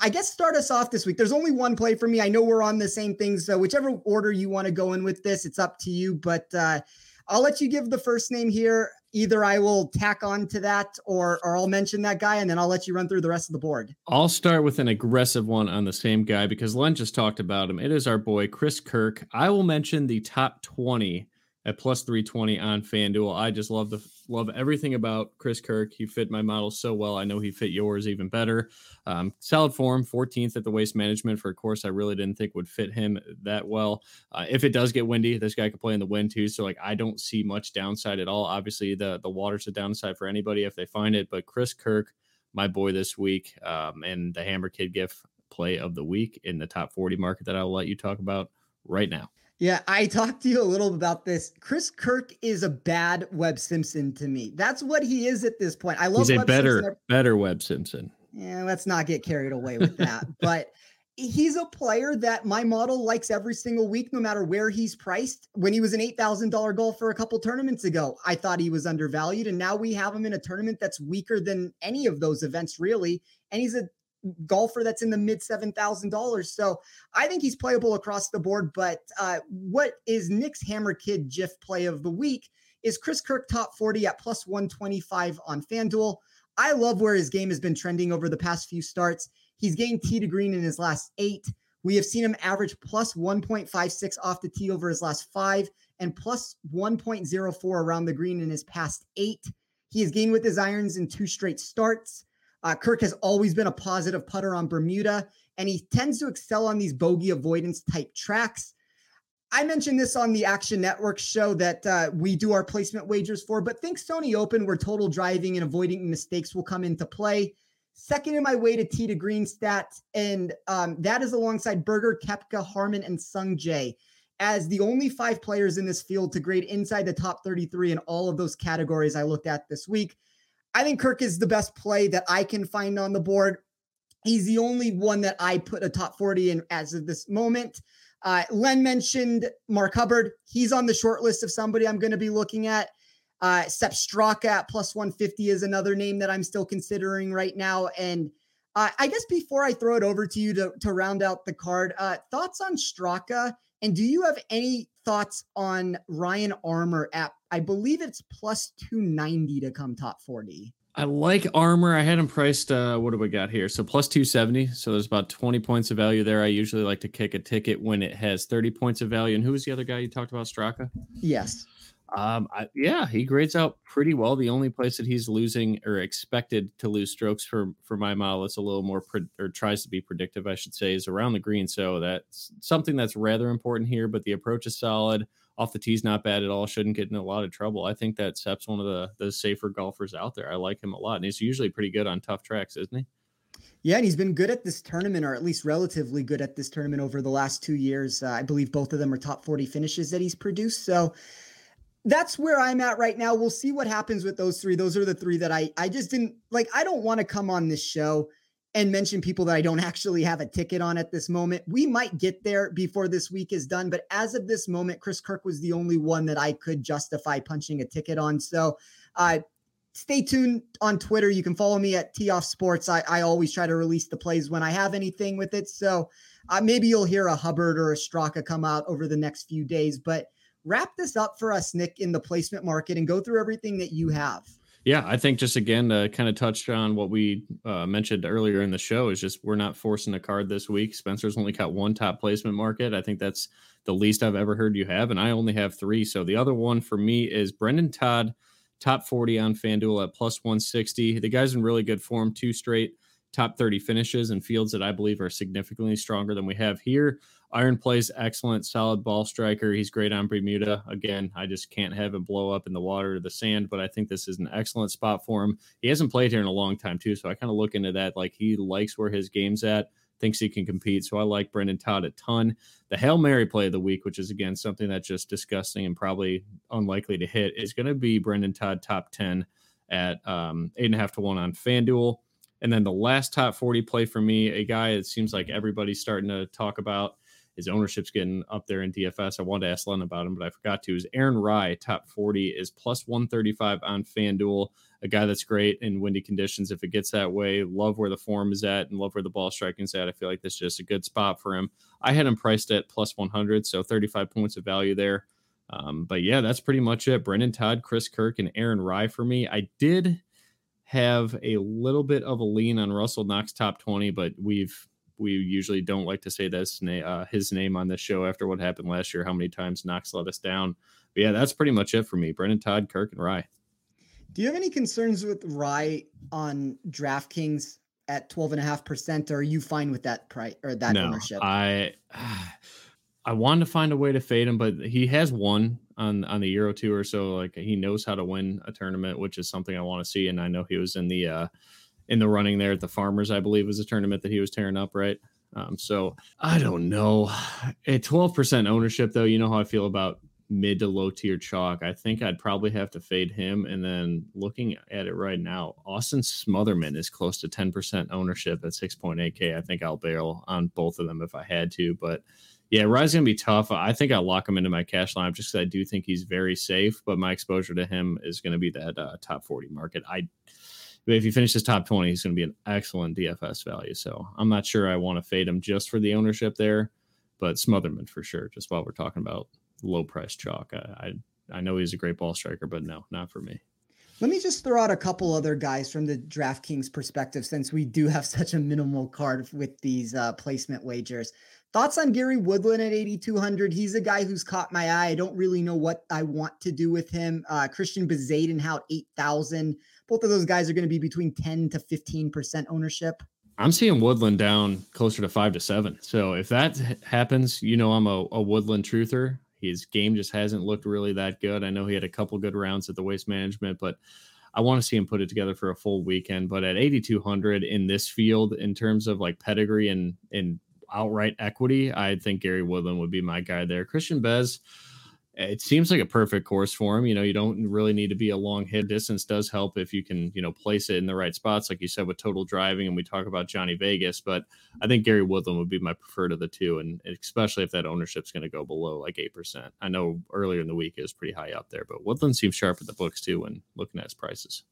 Speaker 2: I guess start us off this week. There's only one play for me. I know we're on the same thing, so whichever order you want to go in with this, it's up to you. But uh, I'll let you give the first name here. Either I will tack on to that, or or I'll mention that guy, and then I'll let you run through the rest of the board.
Speaker 3: I'll start with an aggressive one on the same guy because Len just talked about him. It is our boy Chris Kirk. I will mention the top twenty at plus 320 on FanDuel. I just love the love everything about Chris Kirk. He fit my model so well. I know he fit yours even better. Um, solid form, 14th at the waste management for a course I really didn't think would fit him that well. Uh, if it does get windy, this guy could play in the wind too. So like I don't see much downside at all. Obviously the the water's a downside for anybody if they find it, but Chris Kirk, my boy this week, um, and the Hammer Kid gift play of the week in the top 40 market that I'll let you talk about right now.
Speaker 2: Yeah, I talked to you a little about this. Chris Kirk is a bad Webb Simpson to me. That's what he is at this point. I love.
Speaker 3: He's a Webb better, Simpson. better Webb Simpson.
Speaker 2: Yeah, let's not get carried away with that. [LAUGHS] but he's a player that my model likes every single week, no matter where he's priced. When he was an eight thousand dollar golfer a couple tournaments ago, I thought he was undervalued, and now we have him in a tournament that's weaker than any of those events, really. And he's a golfer that's in the mid seven thousand dollars. So I think he's playable across the board. But uh, what is Nick's Hammer Kid GIF play of the week is Chris Kirk top 40 at plus 125 on FanDuel. I love where his game has been trending over the past few starts. He's gained tee to green in his last eight. We have seen him average plus 1.56 off the tee over his last five and plus 1.04 around the green in his past eight. He has gained with his irons in two straight starts. Uh, Kirk has always been a positive putter on Bermuda, and he tends to excel on these bogey avoidance type tracks. I mentioned this on the Action Network show that uh, we do our placement wagers for, but think Sony Open, where total driving and avoiding mistakes will come into play. Second in my way to tee to green stat, and um, that is alongside Berger, Koepka, Harman, and Sung Jae as the only five players in this field to grade inside the top 33 in all of those categories I looked at this week. I think Kirk is the best play that I can find on the board. He's the only one that I put a top 40 in as of this moment. Uh, Len mentioned Mark Hubbard. He's on the short list of somebody I'm going to be looking at. Uh, Sepp Straka at plus 150 is another name that I'm still considering right now. And uh, I guess before I throw it over to you to, to round out the card, uh, thoughts on Straka? And do you have any thoughts on Ryan Armour at, I believe it's plus 290 to come top 40?
Speaker 3: I like Armour. I had him priced. Uh, what do we got here? So plus 270. So there's about 20 points of value there. I usually like to kick a ticket when it has 30 points of value. And who was the other guy you talked about? Straka?
Speaker 2: Yes.
Speaker 3: Um, I, yeah, he grades out pretty well. The only place that he's losing or expected to lose strokes for for my model that's a little more pre- or tries to be predictive, I should say, is around the green. So that's something that's rather important here. But the approach is solid off the tee's not bad at all. Shouldn't get in a lot of trouble. I think that Sepp's one of the the safer golfers out there. I like him a lot, and he's usually pretty good on tough tracks, isn't he?
Speaker 2: Yeah, and he's been good at this tournament, or at least relatively good at this tournament over the last two years. Uh, I believe both of them are top 40 finishes that he's produced. So that's where I'm at right now. We'll see what happens with those three. Those are the three that I I just didn't like. I don't want to come on this show and mention people that I don't [LAUGHS] actually have a ticket on at this moment. We might get there before this week is done, but as of this moment, Chris Kirk was the only one that I could justify punching a ticket on. So, uh, stay tuned on Twitter. You can follow me at Tee Off Sports. I, I always try to release the plays when I have anything with it. So, uh, maybe you'll hear a Hubbard or a Straka come out over the next few days. But wrap this up for us, Nick, in the placement market and go through everything that you have.
Speaker 3: Yeah, I think just again to kind of touch on what we uh, mentioned earlier in the show is just we're not forcing a card this week. Spencer's only got one top placement market. I think that's the least I've ever heard you have, and I only have three. So the other one for me is Brendon Todd, top 40 on FanDuel at plus 160. The guy's in really good form, two straight top 30 finishes and fields that I believe are significantly stronger than we have here. Iron plays excellent, solid ball striker. He's great on Bermuda. Again, I just can't have him blow up in the water or the sand, but I think this is an excellent spot for him. He hasn't played here in a long time, too. So I kind of look into that. Like he likes where his game's at, thinks he can compete. So I like Brendon Todd a ton. The Hail Mary play of the week, which is again something that's just disgusting and probably unlikely to hit, is going to be Brendon Todd top 10 at um, eight and a half to one on FanDuel. And then the last top 40 play for me, a guy it seems like everybody's starting to talk about his ownership's getting up there in DFS. I wanted to ask Len about him, but I forgot to. Is Aaron Rai top 40 is plus 135 on FanDuel. A guy that's great in windy conditions if it gets that way. Love where the form is at and love where the ball striking's at. I feel like this is just a good spot for him. I had him priced at plus 100, so 35 points of value there. Um, but yeah, that's pretty much it. Brendon Todd, Chris Kirk, and Aaron Rai for me. I did have a little bit of a lean on Russell Knox top 20, but we've we usually don't like to say this uh, his name on the show after what happened last year. How many times Knox let us down? But yeah, that's pretty much it for me. Brendon Todd, Kirk, and Rai.
Speaker 2: Do you have any concerns with Rai on DraftKings at 12.5%? Or are you fine with that price or that
Speaker 3: no,
Speaker 2: ownership?
Speaker 3: I [SIGHS] I wanted to find a way to fade him, but he has won on on the Euro Tour, so like he knows how to win a tournament, which is something I want to see. And I know he was in the uh in the running there at the Farmers, I believe was a tournament that he was tearing up, right? Um, so I don't know. At 12% ownership, though, you know how I feel about mid to low tier chalk. I think I'd probably have to fade him. And then looking at it right now, Austin Smotherman is close to 10% ownership at 6.8K. I think I'll bail on both of them if I had to. But yeah, Rai's going to be tough. I think I'll lock him into my cash line just because I do think he's very safe. But my exposure to him is going to be that uh, top 40 market. I if he finishes top 20, he's going to be an excellent DFS value. So I'm not sure I want to fade him just for the ownership there, but Smotherman for sure. Just while we're talking about low price chalk, I, I, I know he's a great ball striker, but no, not for me.
Speaker 2: Let me just throw out a couple other guys from the DraftKings perspective, since we do have [LAUGHS] such a minimal card with these uh, placement wagers. Thoughts on Gary Woodland at 8,200? He's a guy who's caught my eye. I don't really know what I want to do with him. Uh, Christiaan Bezuidenhout 8,000 both of those guys are going to be between 10 to 15% ownership.
Speaker 3: I'm seeing Woodland down closer to five to seven. So if that happens, you know, I'm a, a Woodland truther. His game just hasn't looked really that good. I know he had a couple good rounds at the waste management, but I want to see him put it together for a full weekend. But at 8,200 in this field, in terms of like pedigree and, and outright equity, I think Gary Woodland would be my guy there. Christiaan Bez, it seems like a perfect course for him. You know, you don't really need to be a long hit. Distance does help if you can, you know, place it in the right spots, like you said with total driving. And we talk about Johnny Vegas, but I think Gary Woodland would be my preferred of the two, and especially if that ownership's going to go below like eight percent. I know earlier in the week it was pretty high up there, but Woodland seems sharp at the books too when looking at his prices.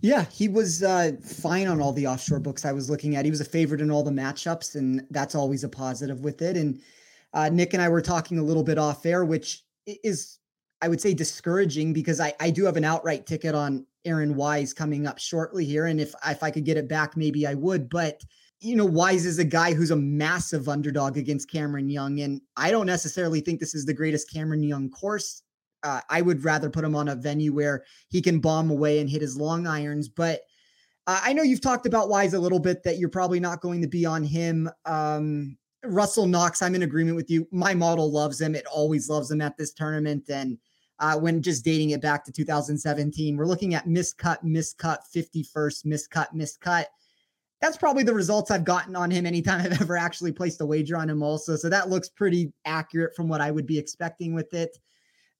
Speaker 2: Yeah, he was uh, fine on all the offshore books I was looking at. He was a favorite in all the matchups, and that's always a positive with it. And uh, Nick and I were talking a little bit off air, which is I would say discouraging because I, I do have an outright ticket on Aaron Wise coming up shortly here. And if if I could get it back, maybe I would. But you know, Wise is a guy who's a massive underdog against Cameron Young. And I don't necessarily think this is the greatest Cameron Young course. Uh, I would rather put him on a venue where he can bomb away and hit his long irons. But uh, I know you've talked about Wise a little bit that you're probably not going to be on him. Um, Russell Knox, I'm in agreement with you. My model loves him. It always loves him at this tournament. And uh, when just dating it back to 2017, we're looking at miscut, miscut, 51st, miscut, miscut that's probably the results I've gotten on him anytime [LAUGHS] I've ever actually placed a wager on him, also. So that looks pretty accurate from what I would be expecting with it.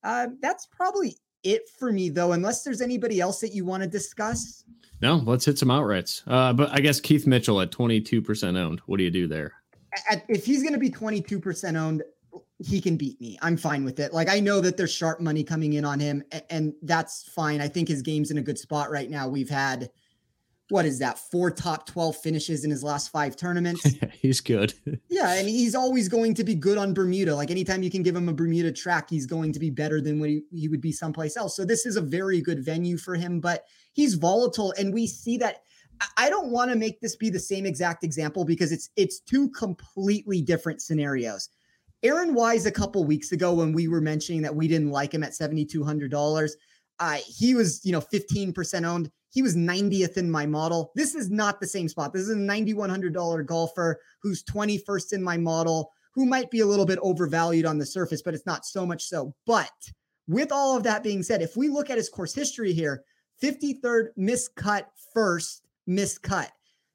Speaker 2: Uh, that's probably it for me, though, unless there's anybody else that you want to discuss.
Speaker 3: No, let's hit some outrights. Uh, but I guess Keith Mitchell at 22% owned. What do you do there?
Speaker 2: At, if he's going to be 22% owned, he can beat me. I'm fine with it. Like I know that there's sharp money coming in on him, and, and that's fine. I think his game's in a good spot right now. We've had what is that four top 12 finishes in his last five tournaments [LAUGHS]
Speaker 3: he's good [LAUGHS]
Speaker 2: yeah and he's always going to be good on bermuda like anytime you can give him a bermuda track he's going to be better than what he, he would be someplace else so this is a very good venue for him but he's volatile and we see that i don't want to make this be the same exact example because it's it's two completely different scenarios aaron wise a couple weeks ago when we were mentioning that we didn't like him at $7200 uh, he was you know 15% owned he was 90th in my model. This is not the same spot. This is a $9,100 golfer who's 21st in my model, who might be a little bit overvalued on the surface, but it's not so much so. But with all of that being said, if we look at his course history here, 53rd miscut, first miscut.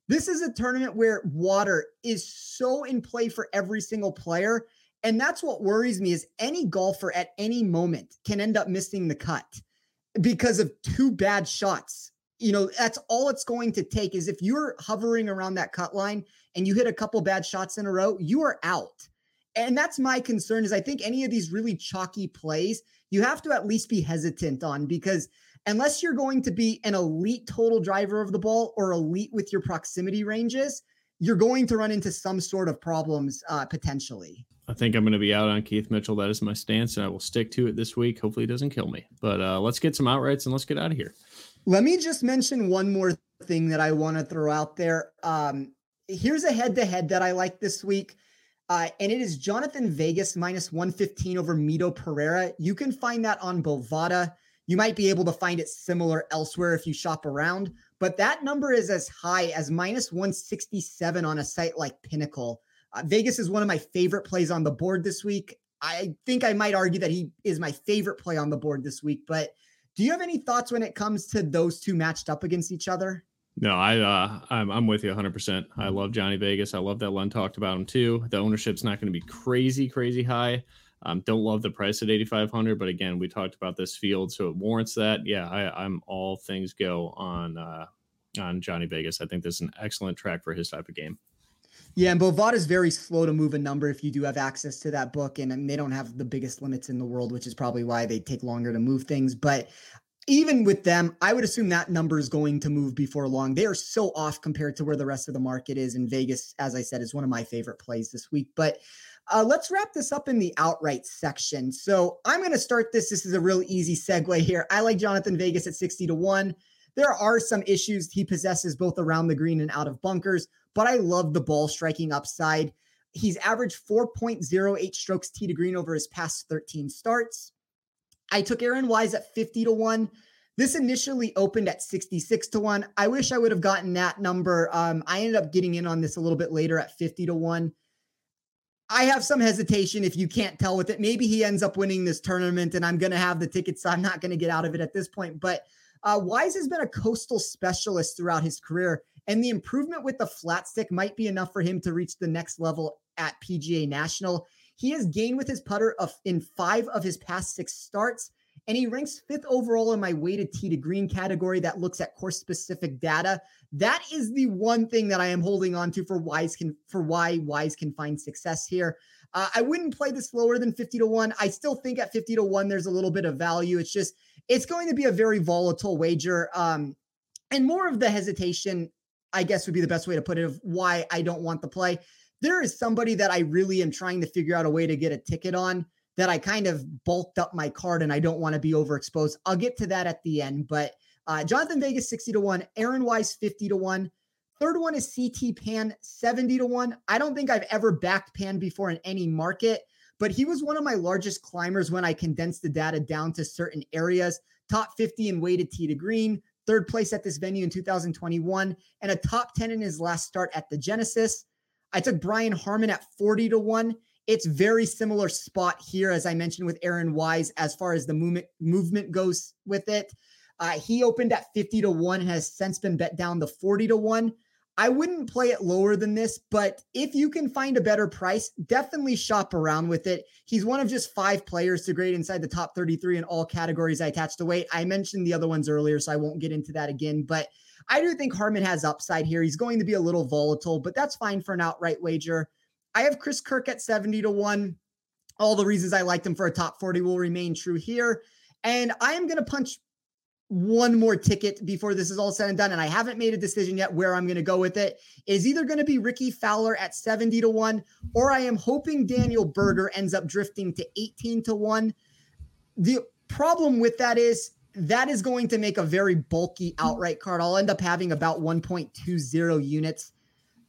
Speaker 2: This is a tournament where water is so in play for every single player. And that's what worries me is any golfer at any moment can end up missing the cut because of two bad shots you know, that's all it's going to take is if you're hovering around that cut line and you hit a couple bad shots in a row, you are out. And that's my concern is I think any of these really chalky plays, you have to at least be hesitant on because unless you're going to be an elite total driver of the ball or elite with your proximity ranges, you're going to run into some sort of problems uh, potentially.
Speaker 3: I think I'm going to be out on Keith Mitchell. That is my stance, and I will stick to it this week. Hopefully, it doesn't kill me. But uh, let's get some outrights and let's get out of here.
Speaker 2: Let me just mention one more thing that I want to throw out there. Um, here's a head to head that I like this week. Uh, and it is Jhonattan Vegas minus 115 over Mito Pereira. You can find that on Bovada. You might be able to find it similar elsewhere if you shop around, but that number is as high as minus 167 on a site like Pinnacle. Uh, Vegas is one of my favorite plays on the board this week. I think I might argue that he is my favorite play on the board this week, but do you have any thoughts when it comes to those two matched up against each other?
Speaker 3: No, I uh, I'm I'm with you 100. percent I love Johnny Vegas. I love that Len talked about him too. The ownership's not going to be crazy crazy high. Um, don't love the price at 8500, but again, we talked about this field, so it warrants that. Yeah, I, I'm all things go on uh, on Johnny Vegas. I think this is an excellent track for his type of game.
Speaker 2: Yeah, and Bovada is very slow to move a number if you do have access to that book, and, and they don't have the biggest limits in the world, which is probably why they take longer to move things. But even with them, I would assume that number is going to move before long. They are so off compared to where the rest of the market is. And Vegas, as I said, is one of my favorite plays this week. But uh, let's wrap this up in the outright section. So I'm going to start this. This is a real easy segue here. I like Jhonattan Vegas at 60 to 1. There are some issues he possesses both around the green and out of bunkers but I love the ball striking upside. He's averaged 4.08 strokes tee to green over his past 13 starts. I took Aaron Wise at 50 to 1. This initially opened at 66 to 1. I wish I would have gotten that number. Um, I ended up getting in on this a little bit later at 50 to 1. I have some hesitation if you can't tell with it. Maybe he ends up winning this tournament and I'm going to have the tickets. So I'm not going to get out of it at this point. But uh, Wise has been a coastal specialist throughout his career. And the improvement with the flat stick might be enough for him to reach the next level at PGA National. He has gained with his putter of in five of his past six starts, and he ranks fifth overall in my weighted tee to green category that looks at course specific data. That is the one thing that I am holding on to for Wise can for why Wise can find success here. Uh, I wouldn't play this lower than 50 to 1. I still think at 50 to 1, there's a little bit of value. It's just, it's going to be a very volatile wager. Um, and more of the hesitation I guess would be the best way to put it of why I don't want the play. There is somebody that I really am trying to figure out a way to get a ticket on that I kind of bulked up my card and I don't want to be overexposed. I'll get to that at the end, but Uh, Jhonattan Vegas 60 to 1, Aaron Wise 50 to 1. Third one is CT Pan 70 to 1. I don't think I've ever backed Pan before in any market, but he was one of my largest climbers when I condensed the data down to certain areas. Top 50 in weighted tee to green, third place at this venue in 2021, and a top 10 in his last start at the Genesis. I took Brian Harman at 40 to 1. It's very similar spot here, as I mentioned with Aaron Wise, as far as the movement movement goes with it. Uh, he opened at 50 to 1 and has since been bet down to 40 to 1. I wouldn't play it lower than this, but if you can find a better price, definitely shop around with it. He's one of just five players to grade inside the top 33 in all categories I attached to weight. I mentioned the other ones earlier, so I won't get into that again, but I do think Harman has upside here. He's going to be a little volatile, but that's fine for an outright wager. I have Chris Kirk at 70 to 1. All the reasons I liked him for a top 40 will remain true here. And I am going to punch one more ticket before this is all said and done, and I haven't made a decision yet where I'm going to go with it, is either going to be Rickie Fowler at 70 to 1, or I am hoping Daniel Berger ends up drifting to 18 to 1. The problem with that is that is going to make a very bulky outright card. I'll end up having about 1.20 units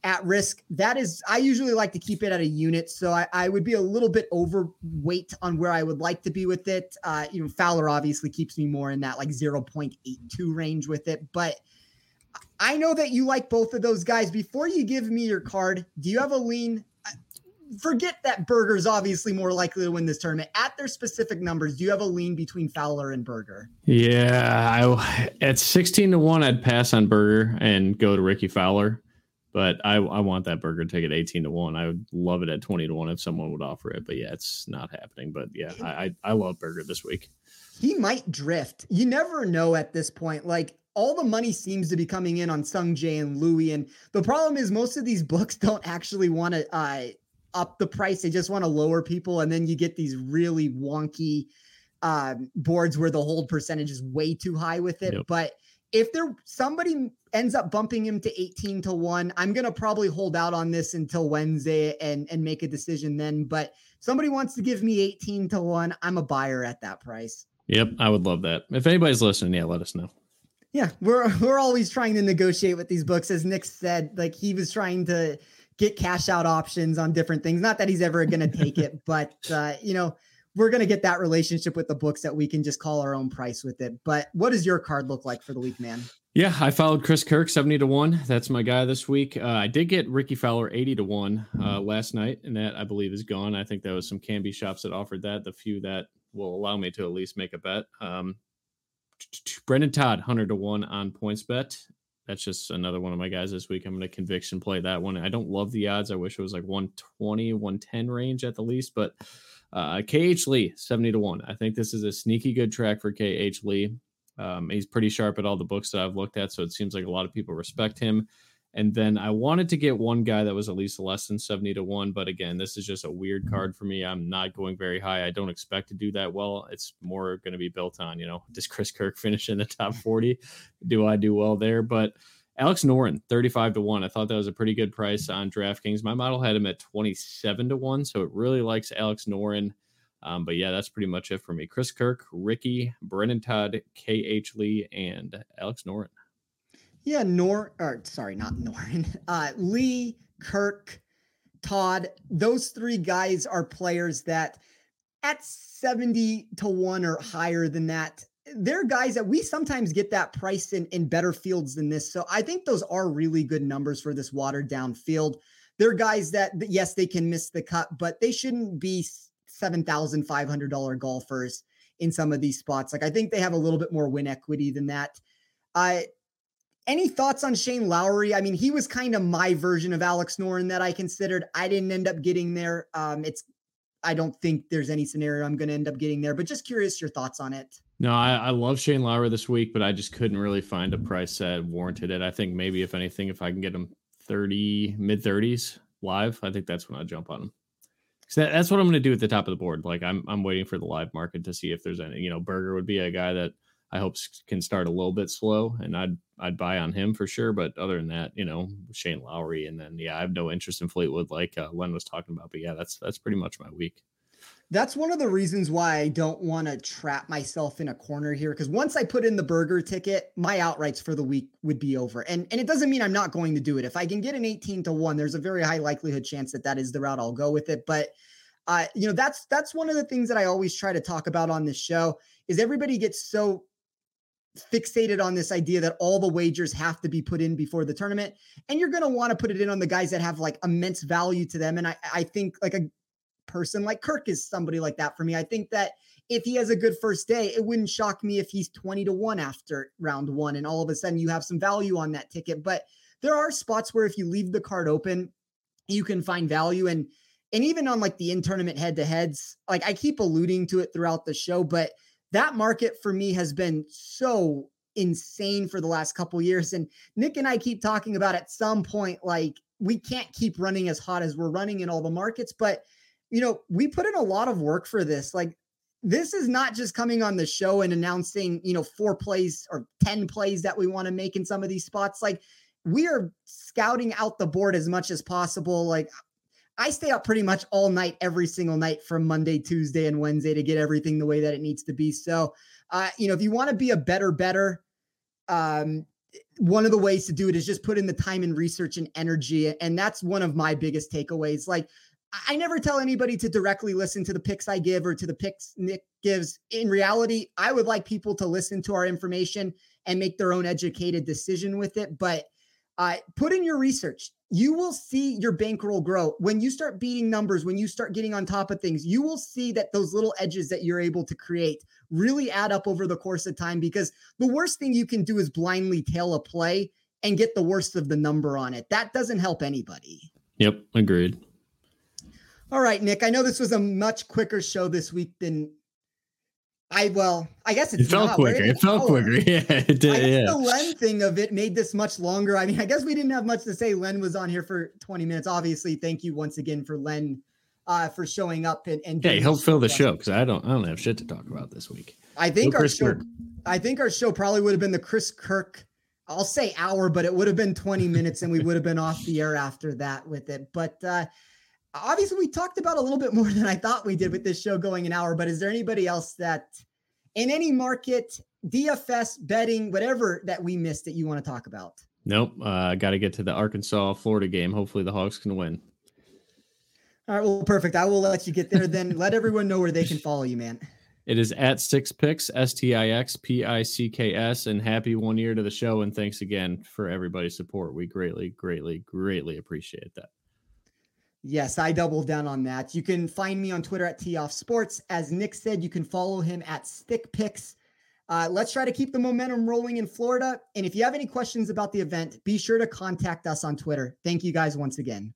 Speaker 2: at risk. That is, I usually like to keep it at a unit. So I, I would be a little bit overweight on where I would like to be with it. Uh, you know, Fowler obviously keeps me more in that like 0.82 range with it. But I know that you like both of those guys. Before you give me your card, do you have a lean? Forget that Berger's obviously more likely to win this tournament. At their specific numbers, do you have a lean between Fowler and Berger?
Speaker 3: Yeah, I, at 16 to 1, I'd pass on Berger and go to Rickie Fowler. But I, I want that Berger ticket 18 to 1. I would love it at 20 to 1 if someone would offer it. But yeah, it's not happening. But yeah, I, I, I love Berger this week.
Speaker 2: He might drift. You never know at this point. Like all the money seems to be coming in on Sung Jae and Louis. And the problem is most of these [LAUGHS] books don't actually want to uh, up the price. They just want to lower people. And then you get these really wonky um, boards where the hold percentage is way too high with it. Yep. But if there somebody ends up bumping him to 18 to 1 i'm going to probably hold out on this until wednesday and and make a decision then but somebody wants to give me 18 to 1 i'm a buyer at that price.
Speaker 3: Yep i would love that. If anybody's listening yeah let us know.
Speaker 2: Yeah we're we're always trying to negotiate with these books. As nick said like he was trying to get cash out options on different things. Not that he's ever going to take it [LAUGHS] but uh you know we're going to get that relationship with the books that we can just call our own price with it. But what does your card look like for the week, man?
Speaker 3: Yeah, I followed Chris Kirk 70 to 1. That's my guy this week. Uh, I did get Rickie Fowler 80 to 1 uh, last night, and that I believe is gone. I think there was some Canby shops that offered that, the few that will allow me to at least make a bet. Um, Brendon Todd 100 to 1 on PointsBet. That's just another one of my guys this week. I'm going to conviction play that one. I don't love the odds. I wish it was like 120, 110 range at the least, but uh, KH Lee, 70 to 1. I think this is a sneaky good track for KH Lee. Um, he's pretty sharp at all the books that I've looked at, so it seems like a lot of people respect him. And then I wanted to get one guy that was at least less than 70 to 1. But again, this is just a weird card for me. I'm not going very high. I don't expect to do that well. It's more going to be built on, you know, [LAUGHS] does Chris Kirk finish in the top 40? Do I do well there? But Alex Noren, 35 to 1. I thought that was a pretty good price on DraftKings. My model had him at 27 to 1, so it really likes Alex Noren. Um, but yeah, that's pretty much it for me. Chris Kirk, Rickie, Brendon Todd, KH Lee, and Alex Noren.
Speaker 2: Yeah, Nor or sorry, not Noren. [LAUGHS] Uh, Lee, Kirk, Todd, those three guys are players that at 70 to 1 or higher than that they're guys that we sometimes get that price in, in better fields than this. So I think those are really good numbers for this watered down field. They're guys that, yes, they can miss the cut, but they shouldn't be $7,500 golfers in some of these spots. Like I think they have a little bit more win equity than that. Uh, any thoughts on Shane Lowry? I mean, he was kind of my version of Alex Noren that I considered. I didn't end up getting there. Um, it's I don't think there's any scenario I'm going to end up getting there, but just curious your thoughts on it.
Speaker 3: No, I, I love Shane Lowry this week, but I just couldn't really find a price that warranted it. I think maybe if anything, if I can get him 30 mid 30s live, I think that's when I jump on him. So that, that's what I'm going to do at the top of the board. Like I'm, I'm waiting for the live market to see if there's any. You know, Berger would be a guy that I hope can start a little bit slow, and I'd I'd buy on him for sure. But other than that, you know, Shane Lowry, and then yeah, I have no interest in Fleetwood like uh, Len was talking about. But yeah, that's that's pretty much my week.
Speaker 2: That's one of the reasons why I don't want to trap myself in a corner here. Because once I put in the Berger ticket, my outrights for the week would be over. And and it doesn't mean I'm not going to do it. If I can get an 18 to one, there's a very high likelihood chance that that is the route I'll go with it. But uh, you know, that's that's one of the things that I always try to talk about on this show is everybody gets so fixated on this idea that all the wagers have to be put in before the tournament and you're going to want to put it in on the guys that have like immense value to them and I, I think like a person like kirk is somebody like that for me i think that if he has a good first day it wouldn't shock me if he's 20 to 1 after round one and all of a sudden you have some value on that ticket but there are spots where if you leave the card open you can find value and and even on like the in tournament head to heads like i keep alluding to it throughout the show but that market for me has been so insane for the last couple years. And Nick and I keep talking about at some point, like we can't keep running as hot as we're running in all the markets. But, you know, we put in a lot of work for this. Like, this is not just coming on the show and announcing, you know, four plays or 10 plays that we want to make in some of these spots. Like, we are scouting out the board as much as possible. Like, I stay up pretty much all night, every single night from Monday, Tuesday, and Wednesday to get everything the way that it needs to be. So, uh, you know, if you want to be a better, better, um, one of the ways to do it is just put in the time and research and energy. And that's one of my biggest takeaways. Like, I never tell anybody to directly listen to the picks I give or to the picks Nick gives. In reality, I would like people to listen to our information and make their own educated decision with it. But uh, put in your research. You will see your bankroll grow. When you start beating numbers when you start getting on top of things you will see that those little edges that you're able to create really add up over the course of time because the worst thing you can do is blindly tail a play and get the worst of the number on it. That doesn't help anybody.
Speaker 3: Yep agreed
Speaker 2: all right nick i know this was a much quicker show this week than I well, I guess
Speaker 3: it felt quicker. It felt quicker. [LAUGHS] Yeah, it did.
Speaker 2: yeah. The Len thing of it made this much longer. I mean, I guess we didn't have much to say. Len was on here for 20 minutes. Obviously, thank you once again for Len uh, for showing up and and
Speaker 3: yeah, he'll fill the show because I don't I don't have shit to talk about this week.
Speaker 2: I think no our show, Kirk. I think our show probably would have been the Chris Kirk. I'll say hour, but it would have been 20 minutes, and we would have been off the air after that with it. But uh, obviously we talked about a little bit more [LAUGHS] than I thought we did with this show going an hour. But is there anybody else that in any market, DFS, betting, whatever that we missed that you want to talk about?
Speaker 3: Nope. Uh, Got to get to the Arkansas Florida game. Hopefully the Hawks can win.
Speaker 2: All right. Well, perfect. I will let you get there. Then let everyone know where they can follow you, man.
Speaker 3: It is at Stix Picks, S T I X P I C K S, and happy one year to the show. And thanks again for everybody's support. We greatly, greatly, greatly appreciate that.
Speaker 2: Yes, I doubled down on that. You can find me on Twitter at Tee Off Sports. As Nick said, you can follow him at Stix Picks. Uh, let's try to keep the momentum rolling in Florida. And if you have any questions about the event, be sure to contact us on Twitter. Thank you guys once again.